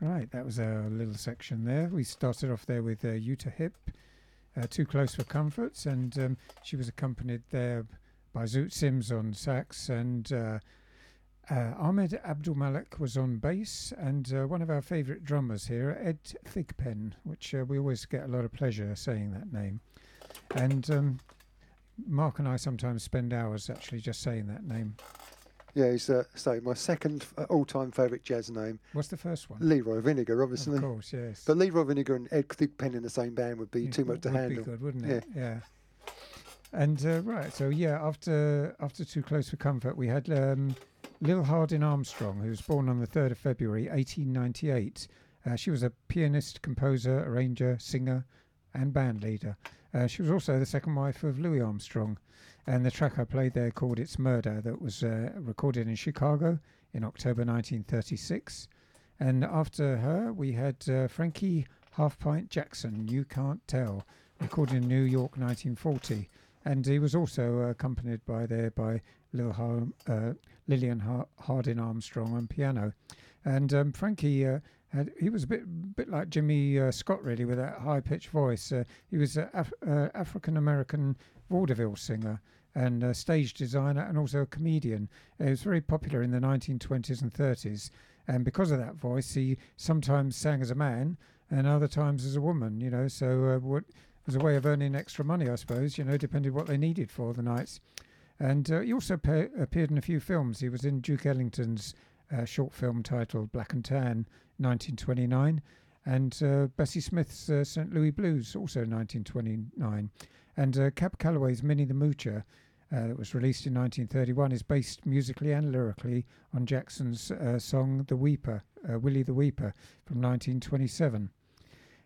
Right, that was a little section there. We started off there with uh, Jutta Hipp, uh, Too Close for Comforts, and um, she was accompanied there by Zoot Sims on sax, and uh, uh, Ahmed Abdul Malik was on bass, and uh, one of our favourite drummers here, Ed Thigpen, which uh, we always get a lot of pleasure saying that name. And um, Mark and I sometimes spend hours actually just saying that name. Yeah, he's uh, so my second uh, all-time favourite jazz name. What's the first one? Leroy Vinnegar, obviously. Of course, yes. But Leroy Vinnegar and Ed Thigpen in the same band would be Yeah, too much to would handle. Be good, wouldn't it? Yeah. And uh, right, so yeah, after after Too Close for Comfort, we had um, Lil Hardin Armstrong, who was born on the third of February, 1898. Uh, she was a pianist, composer, arranger, singer, and band leader. Uh, she was also the second wife of Louis Armstrong. And the track I played there called It's Murder, that was uh, recorded in Chicago in October 1936. And after her, we had uh, Frankie Half Pint Jackson, You Can't Tell, recorded in New York 1940. And he was also accompanied by there by Lil Har- uh, Lillian Har- Hardin Armstrong on piano. And um, Frankie uh, had, he was a bit bit like Jimmy uh, Scott really with that high pitched voice. Uh, he was an Af- uh, African American vaudeville singer and a stage designer and also a comedian. He was very popular in the 1920s and 30s, and because of that voice, he sometimes sang as a man and other times as a woman. You know, so uh, what was a way of earning extra money, I suppose. You know, depending what they needed for the nights. And uh, he also appeared in a few films. He was in Duke Ellington's uh, short film titled Black and Tan, 1929, and uh, Bessie Smith's uh, St. Louis Blues, also 1929. And uh, Cab Calloway's Minnie the Moocher, uh, that was released in 1931, is based musically and lyrically on Jackson's song The Weeper, Willie the Weeper, from 1927.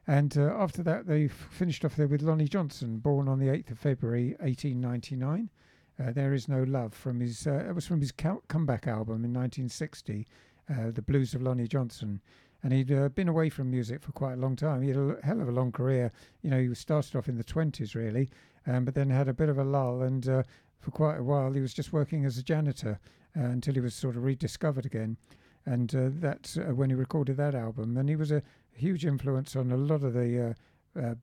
And after that, they f- finished off there with Lonnie Johnson, born on the 8th of February 1899. Uh, there is no love from his. Uh, it was from his comeback album in 1960, uh, The Blues of Lonnie Johnson, and he'd uh, been away from music for quite a long time. He had a hell of a long career. You know, he started off in the 20s really, um, but then had a bit of a lull, and uh, for quite a while he was just working as a janitor uh, until he was sort of rediscovered again. And that's when he recorded that album, and he was a huge influence on a lot of the.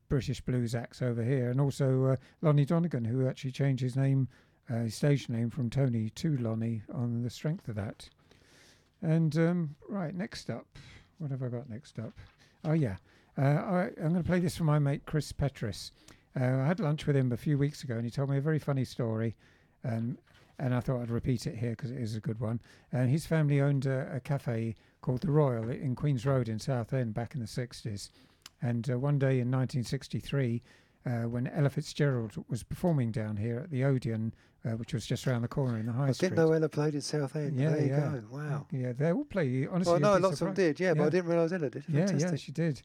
British blues acts over here, and also Lonnie Donegan, who actually changed his name uh, stage name from Tony to Lonnie on the strength of that. And um, right, next up, what have I got next up? Oh yeah, uh, I, I'm going to play this for my mate Chris Petris. Uh, I had lunch with him a few weeks ago, and he told me a very funny story. Um, and I thought I'd repeat it here because it is a good one. And his family owned a, a cafe called the Royal in Queens Road in Southend back in the 60s. And uh, one day in 1963, uh, when Ella Fitzgerald was performing down here at the Odeon, uh, which was just around the corner in the High I Street. didn't know Ella played in Southend. Yeah, there you yeah. go. Wow. Yeah, they all play. Honestly, Well, no, lots of them did, yeah, but I didn't realise Ella did. Yeah, yeah, she did.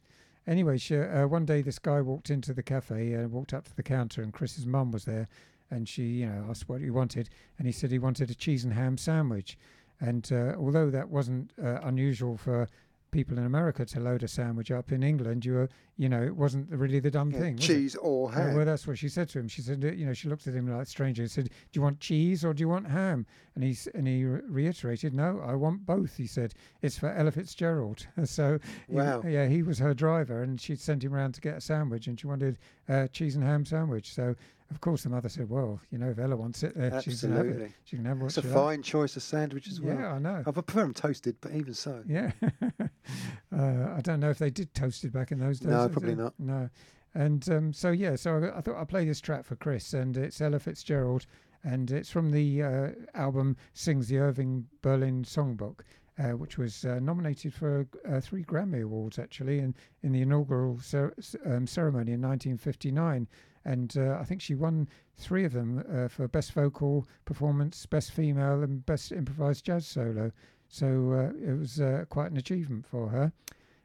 Anyway, she, uh, one day this guy walked into the cafe, uh, walked up to the counter, and Chris's mum was there, and she, you know, asked what he wanted, and he said he wanted a cheese and ham sandwich, and uh, although that wasn't uh, unusual for people in America to load a sandwich up in England, you were, you know, it wasn't really the dumb Yeah, thing. it? cheese or ham. well, that's what she said to him. She said, uh, you know, she looked at him like a stranger and said, "Do you want cheese or do you want ham?" And he and he reiterated, "No, I want both." He said, "It's for Ella Fitzgerald." so, he- yeah, he was her driver, and she'd sent him round to get a sandwich, and she wanted a cheese and ham sandwich. So, of course, the mother said, "Well, you know, if Ella wants it, uh, she can have it. She can have what It's a fine likes." choice of sandwich as well. Yeah, I know. I prefer them toasted, but even so. Yeah. uh, I don't know if they did toasted back in those days. No, probably not. No. And um, so, yeah, so I, I thought I'd play this track for Chris, and it's Ella Fitzgerald, and it's from the uh, album Sings the Irving Berlin Songbook. Uh, which was uh, nominated for uh, three Grammy Awards actually in, in the inaugural cer- um, ceremony in 1959. And uh, I think she won three of them uh, for Best Vocal Performance, Best Female, and Best Improvised Jazz Solo. So uh, it was uh, quite an achievement for her.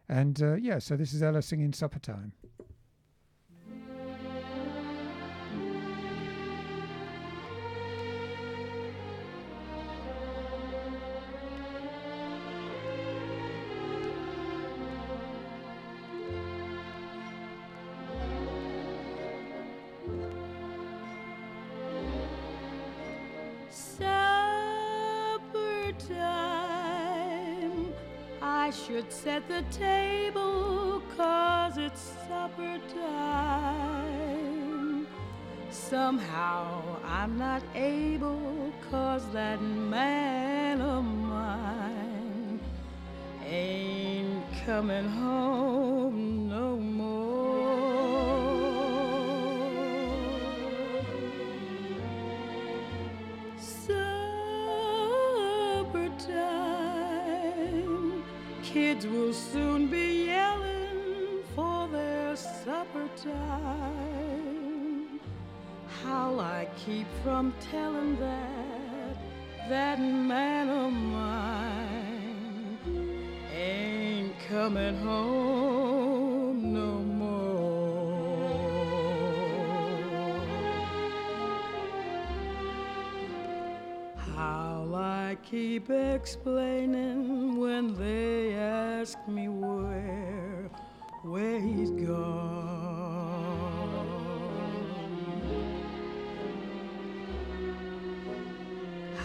And uh, yeah, so this is Ella singing Supper Time. should set the table, cause it's supper time. Somehow I'm not able, cause that man of mine ain't coming home will soon be yelling for their supper time. How I keep from telling that, that man of mine ain't coming home. I keep explaining when they ask me where, where he's gone.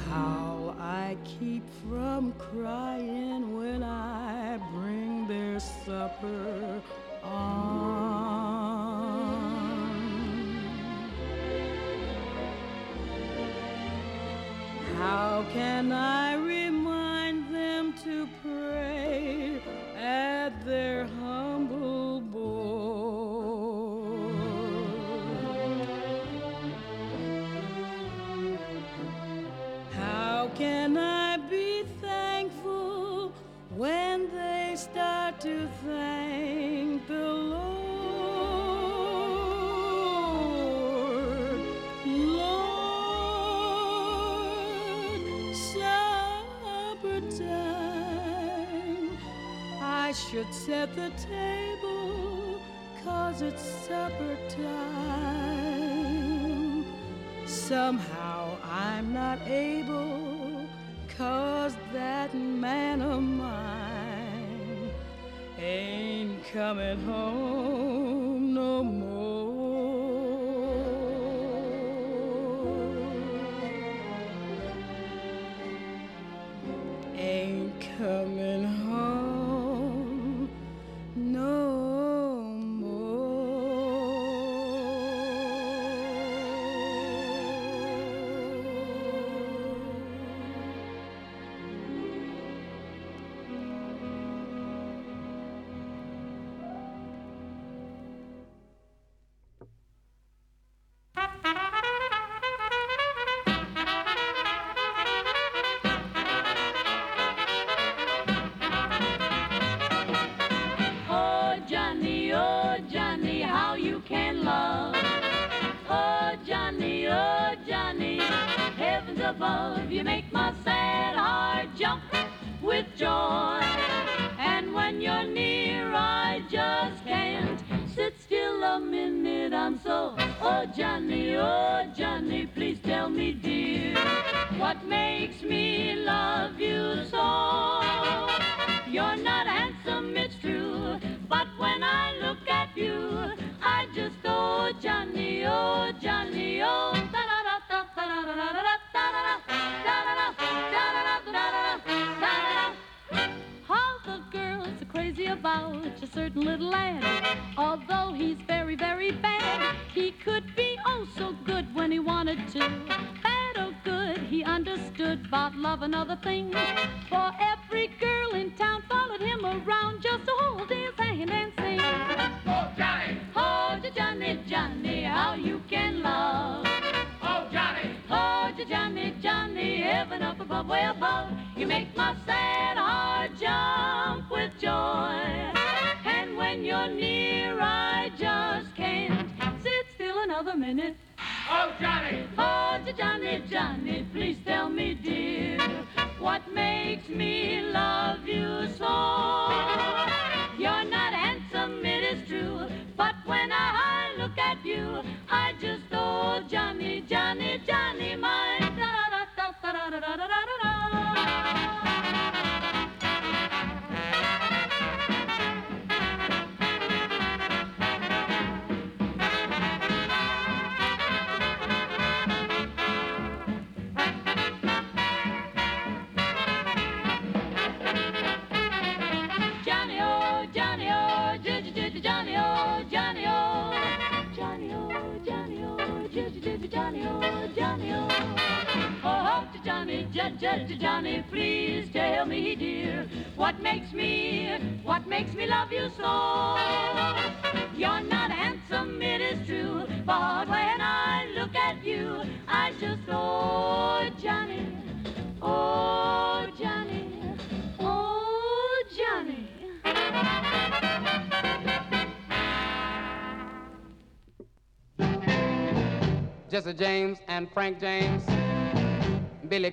How I keep from crying when I bring their supper on. How can I should set the table, cause it's supper time. Somehow I'm not able, cause that man of mine ain't coming home.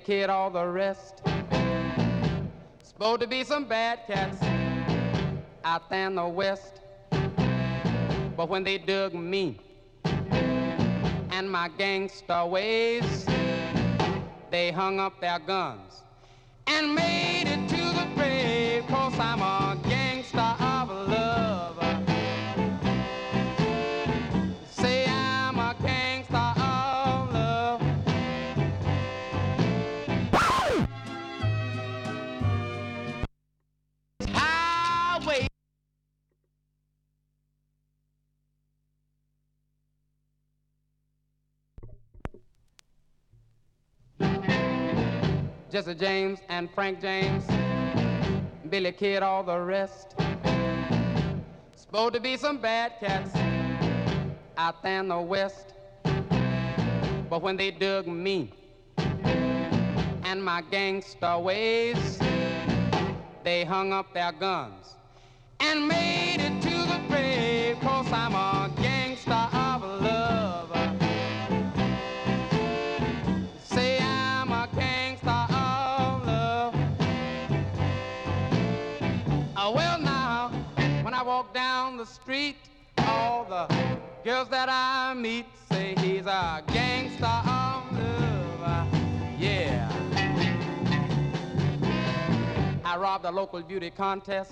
Kid, all the rest. Supposed to be some bad cats out there in the West. But when they dug me and my gangster ways, they hung up their guns and made it to the grave, cause I'm a Jesse James and Frank James, Billy Kid, all the rest. Supposed to be some bad cats out there in the West. But when they dug me and my gangster ways, they hung up their guns and made it to the grave, cause I'm a street, all the girls that I meet say he's a gangster of love. Yeah. I robbed a local beauty contest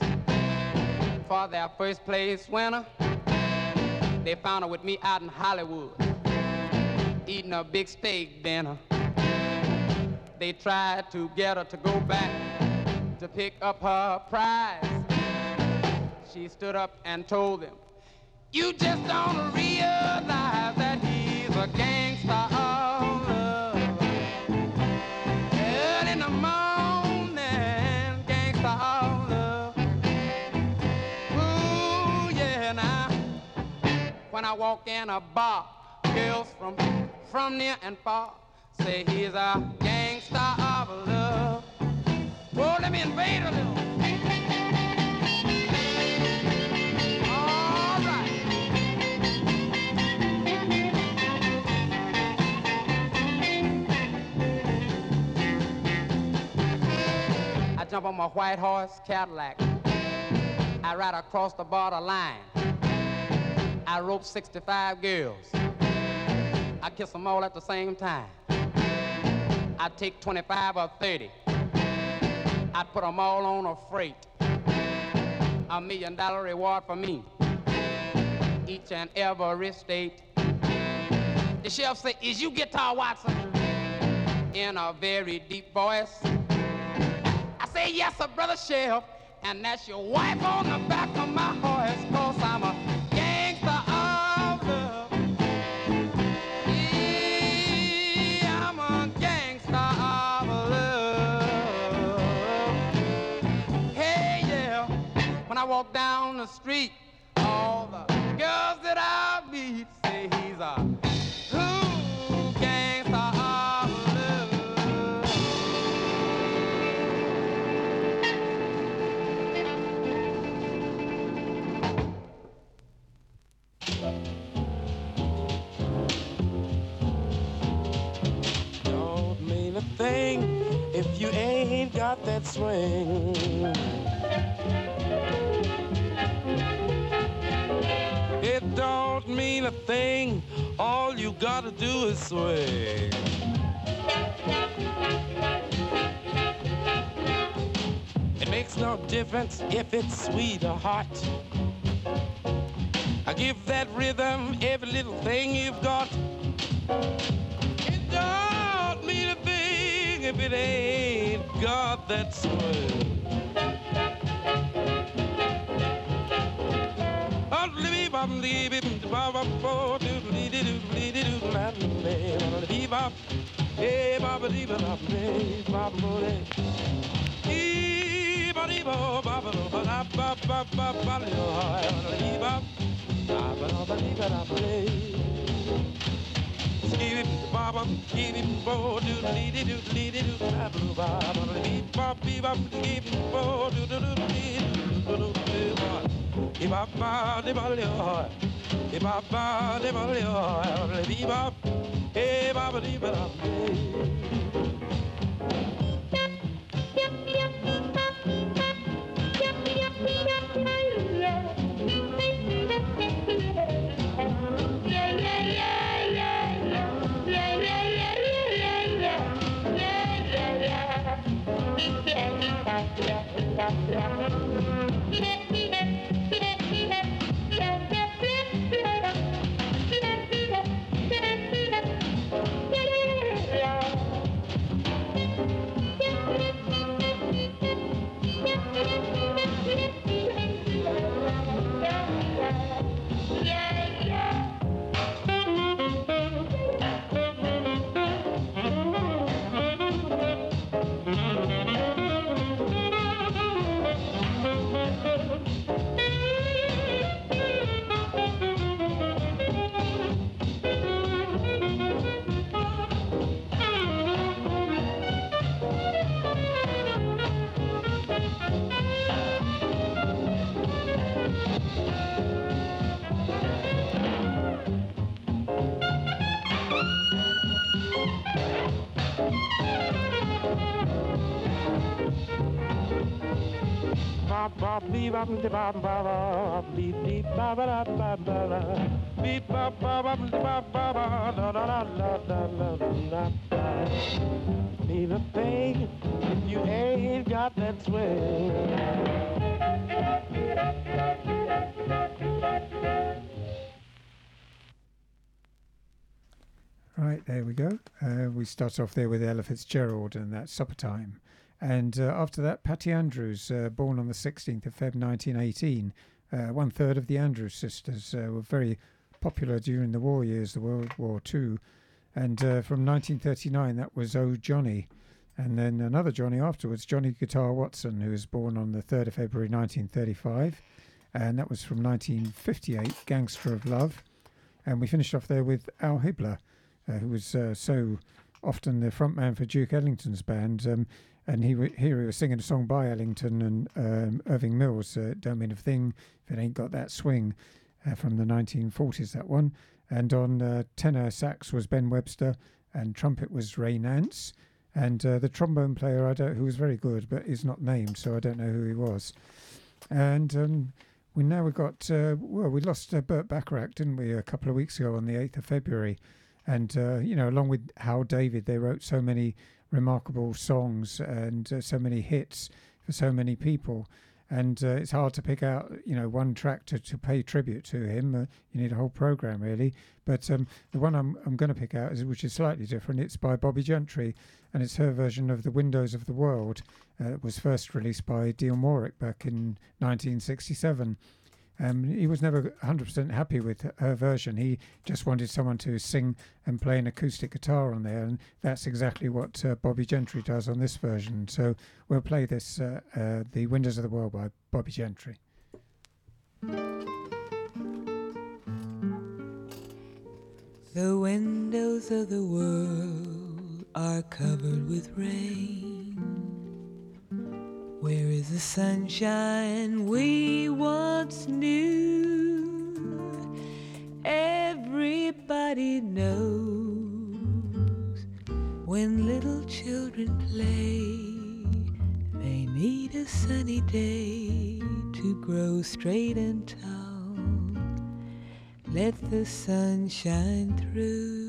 for their first place winner. They found her with me out in Hollywood, eating a big steak dinner. They tried to get her to go back to pick up her prize. She stood up and told them, You just don't realize that he's a gangster. When I walk in a bar, girls from from near and far say he's a gangster of love. Oh, let me invade a little. Jump on my white horse Cadillac. I ride across the border line. I rope 65 girls. I kiss them all at the same time. I take 25 or 30. I put them all on a freight. A million dollar reward for me. Each and every state. The sheriff say, is you Guitar Watson? In a very deep voice. Say, yes, a brother sheriff. And that's your wife on the back of my horse. Cause I'm a gangster of love. Yeah, I'm a gangster of love. Hey, yeah. When I walk down the street, all the girls that I meet say he's a swing. It don't mean a thing, all you gotta do is swing. It makes no difference if it's sweet or hot. I give that rhythm every little thing you've got if it ain't God that's worth. Skibidi baba, giddy bo, doodle dee doo, dee doo, babble baba, dee bop, dee bop, giddy bo, doodle doo dee doo, doo doo boy, dee bop, ba, dee bop, boy, dee bop, ba, dee bop, boy, bop, baba, dee bop. Need a thing if you ain't got that swing. Right, there we go. Uh, we start off there with Ella Fitzgerald and that supper time. And uh, after that, Patty Andrews, uh, born on the 16th of Feb 1918. Uh, one third of the Andrews sisters uh, were very popular during the war years, the World War II. And uh, from 1939, that was Oh Johnny. And then another Johnny afterwards, Johnny Guitar Watson, who was born on the 3rd of February 1935. And that was from 1958, Gangster of Love. And we finished off there with Al Hibbler, who was so often the frontman for Duke Ellington's band. Um, and he here he was singing a song by Ellington and um, Irving Mills, uh, "Don't Mean a Thing If It Ain't Got That Swing," uh, from the 1940s. That one, and on uh, tenor sax was Ben Webster, and trumpet was Ray Nance, and uh, the trombone player I don't, who was very good, but is not named, so I don't know who he was. And um, we now we've got uh, well, we lost uh, Burt Bacharach, didn't we, a couple of weeks ago on the 8th of February. And you know, along with Hal David, they wrote so many remarkable songs and uh, so many hits for so many people. And uh, it's hard to pick out, you know, one track to, to pay tribute to him. Uh, you need a whole program, really. But um, the one I'm, I'm going to pick out, is, which is slightly different, it's by Bobbie Gentry, and it's her version of The Windows of the World. Uh, it was first released by Dionne Warwick back in 1967. Um, he was never 100% happy with her version. He just wanted someone to sing and play an acoustic guitar on there, and that's exactly what uh, Bobbie Gentry does on this version. So we'll play this, uh, uh, The Windows of the World by Bobbie Gentry. The windows of the world are covered with rain. Where is the sunshine we once knew? Everybody knows when little children play, they need a sunny day to grow straight and tall. Let the sun shine through.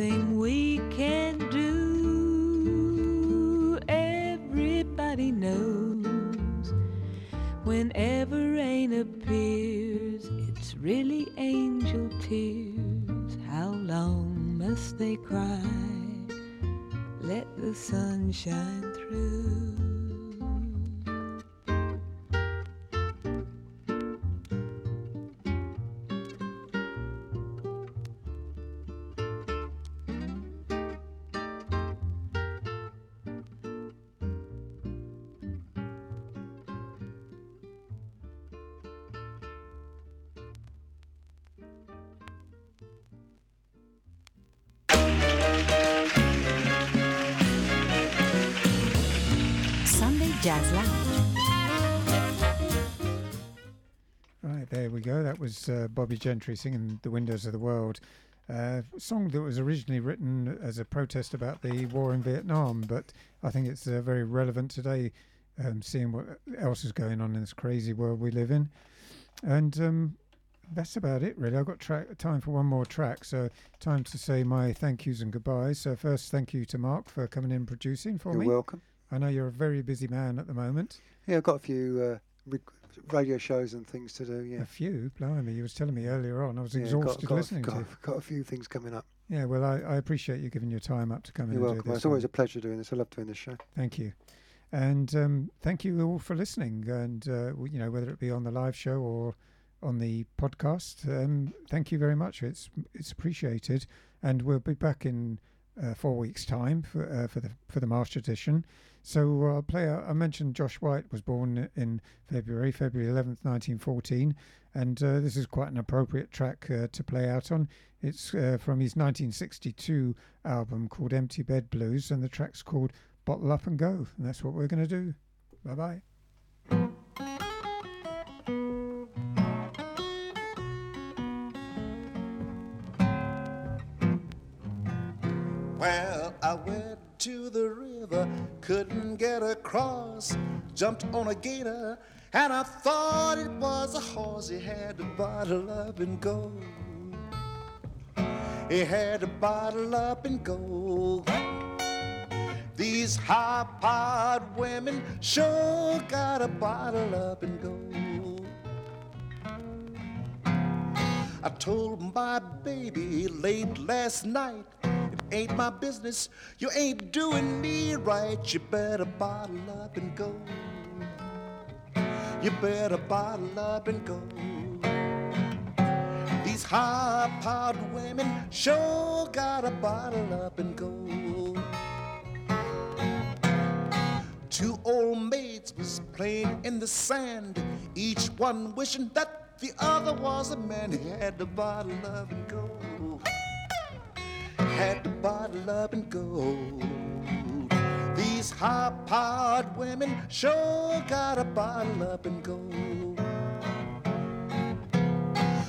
Something we Right, there we go. That was uh, Bobbie Gentry singing The Windows of the World. Uh, a song that was originally written as a protest about the war in Vietnam, but I think it's uh, very relevant today, um, seeing what else is going on in this crazy world we live in. And um, that's about it, really. I've got track, time for one more track, so time to say my thank yous and goodbyes. So, first, thank you to Mark for coming in and producing for me. You're welcome. I know you're a very busy man at the moment. Yeah, I've got a few uh, radio shows and things to do. Yeah, A few, blimey, you was telling me earlier on. I was Yeah, exhausted got, got, listening got, to you. got a few things coming up. Yeah, well, I, I appreciate you giving your time up to come in You're welcome. It's always a pleasure doing this. I love doing this show. Thank you. And um, thank you all for listening. And, uh, you know, whether it be on the live show or on the podcast, um, thank you very much. It's it's appreciated. And we'll be back in uh, four weeks' time for, uh, for, the, for the March edition. So uh, I'll play. A, I mentioned Josh White was born in February, February 11th, 1914, and uh, this is quite an appropriate track uh, to play out on. It's uh, from his 1962 album called Empty Bed Blues, and the track's called Bottle Up and Go, and that's what we're going to do. Bye bye. Well, I went to the river, couldn't get across, jumped on a gator, and I thought it was a horse. He had to bottle up and go. He had to bottle up and go. These high powered women sure gotta bottle up and go. I told my baby late last night, ain't my business. You ain't doing me right. You better bottle up and go. You better bottle up and go. These high powered women sure gotta bottle up and go. Two old maids was playing in the sand, each one wishing that the other was a man. He had to bottle up and go. Had to bottle up and go. These high powered women sure gotta bottle up and go.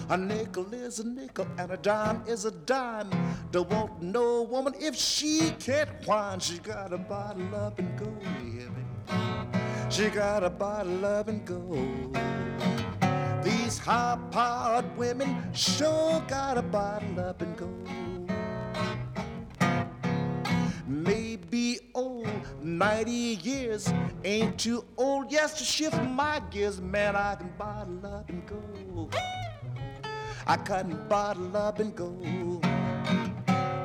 A nickel is a nickel and a dime is a dime. Don't want no woman if she can't whine. She gotta bottle up and go. Hear? She gotta bottle up and go. These high powered women sure gotta bottle up and go. Maybe old, 90 years ain't too old. Yes, to shift my gears, man, I can bottle up and go. I can't bottle up and go.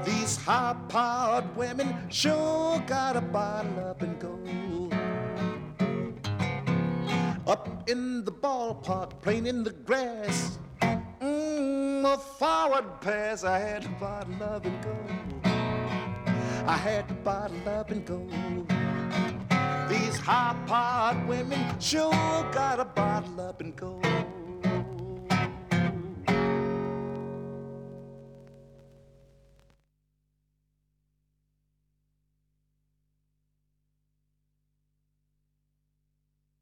These high-powered women sure gotta bottle up and go. Up in the ballpark, playing in the grass. Mm, a forward pass, I had to bottle up and go. I had to bottle up and go. These high-powered women sure gotta bottle up and go.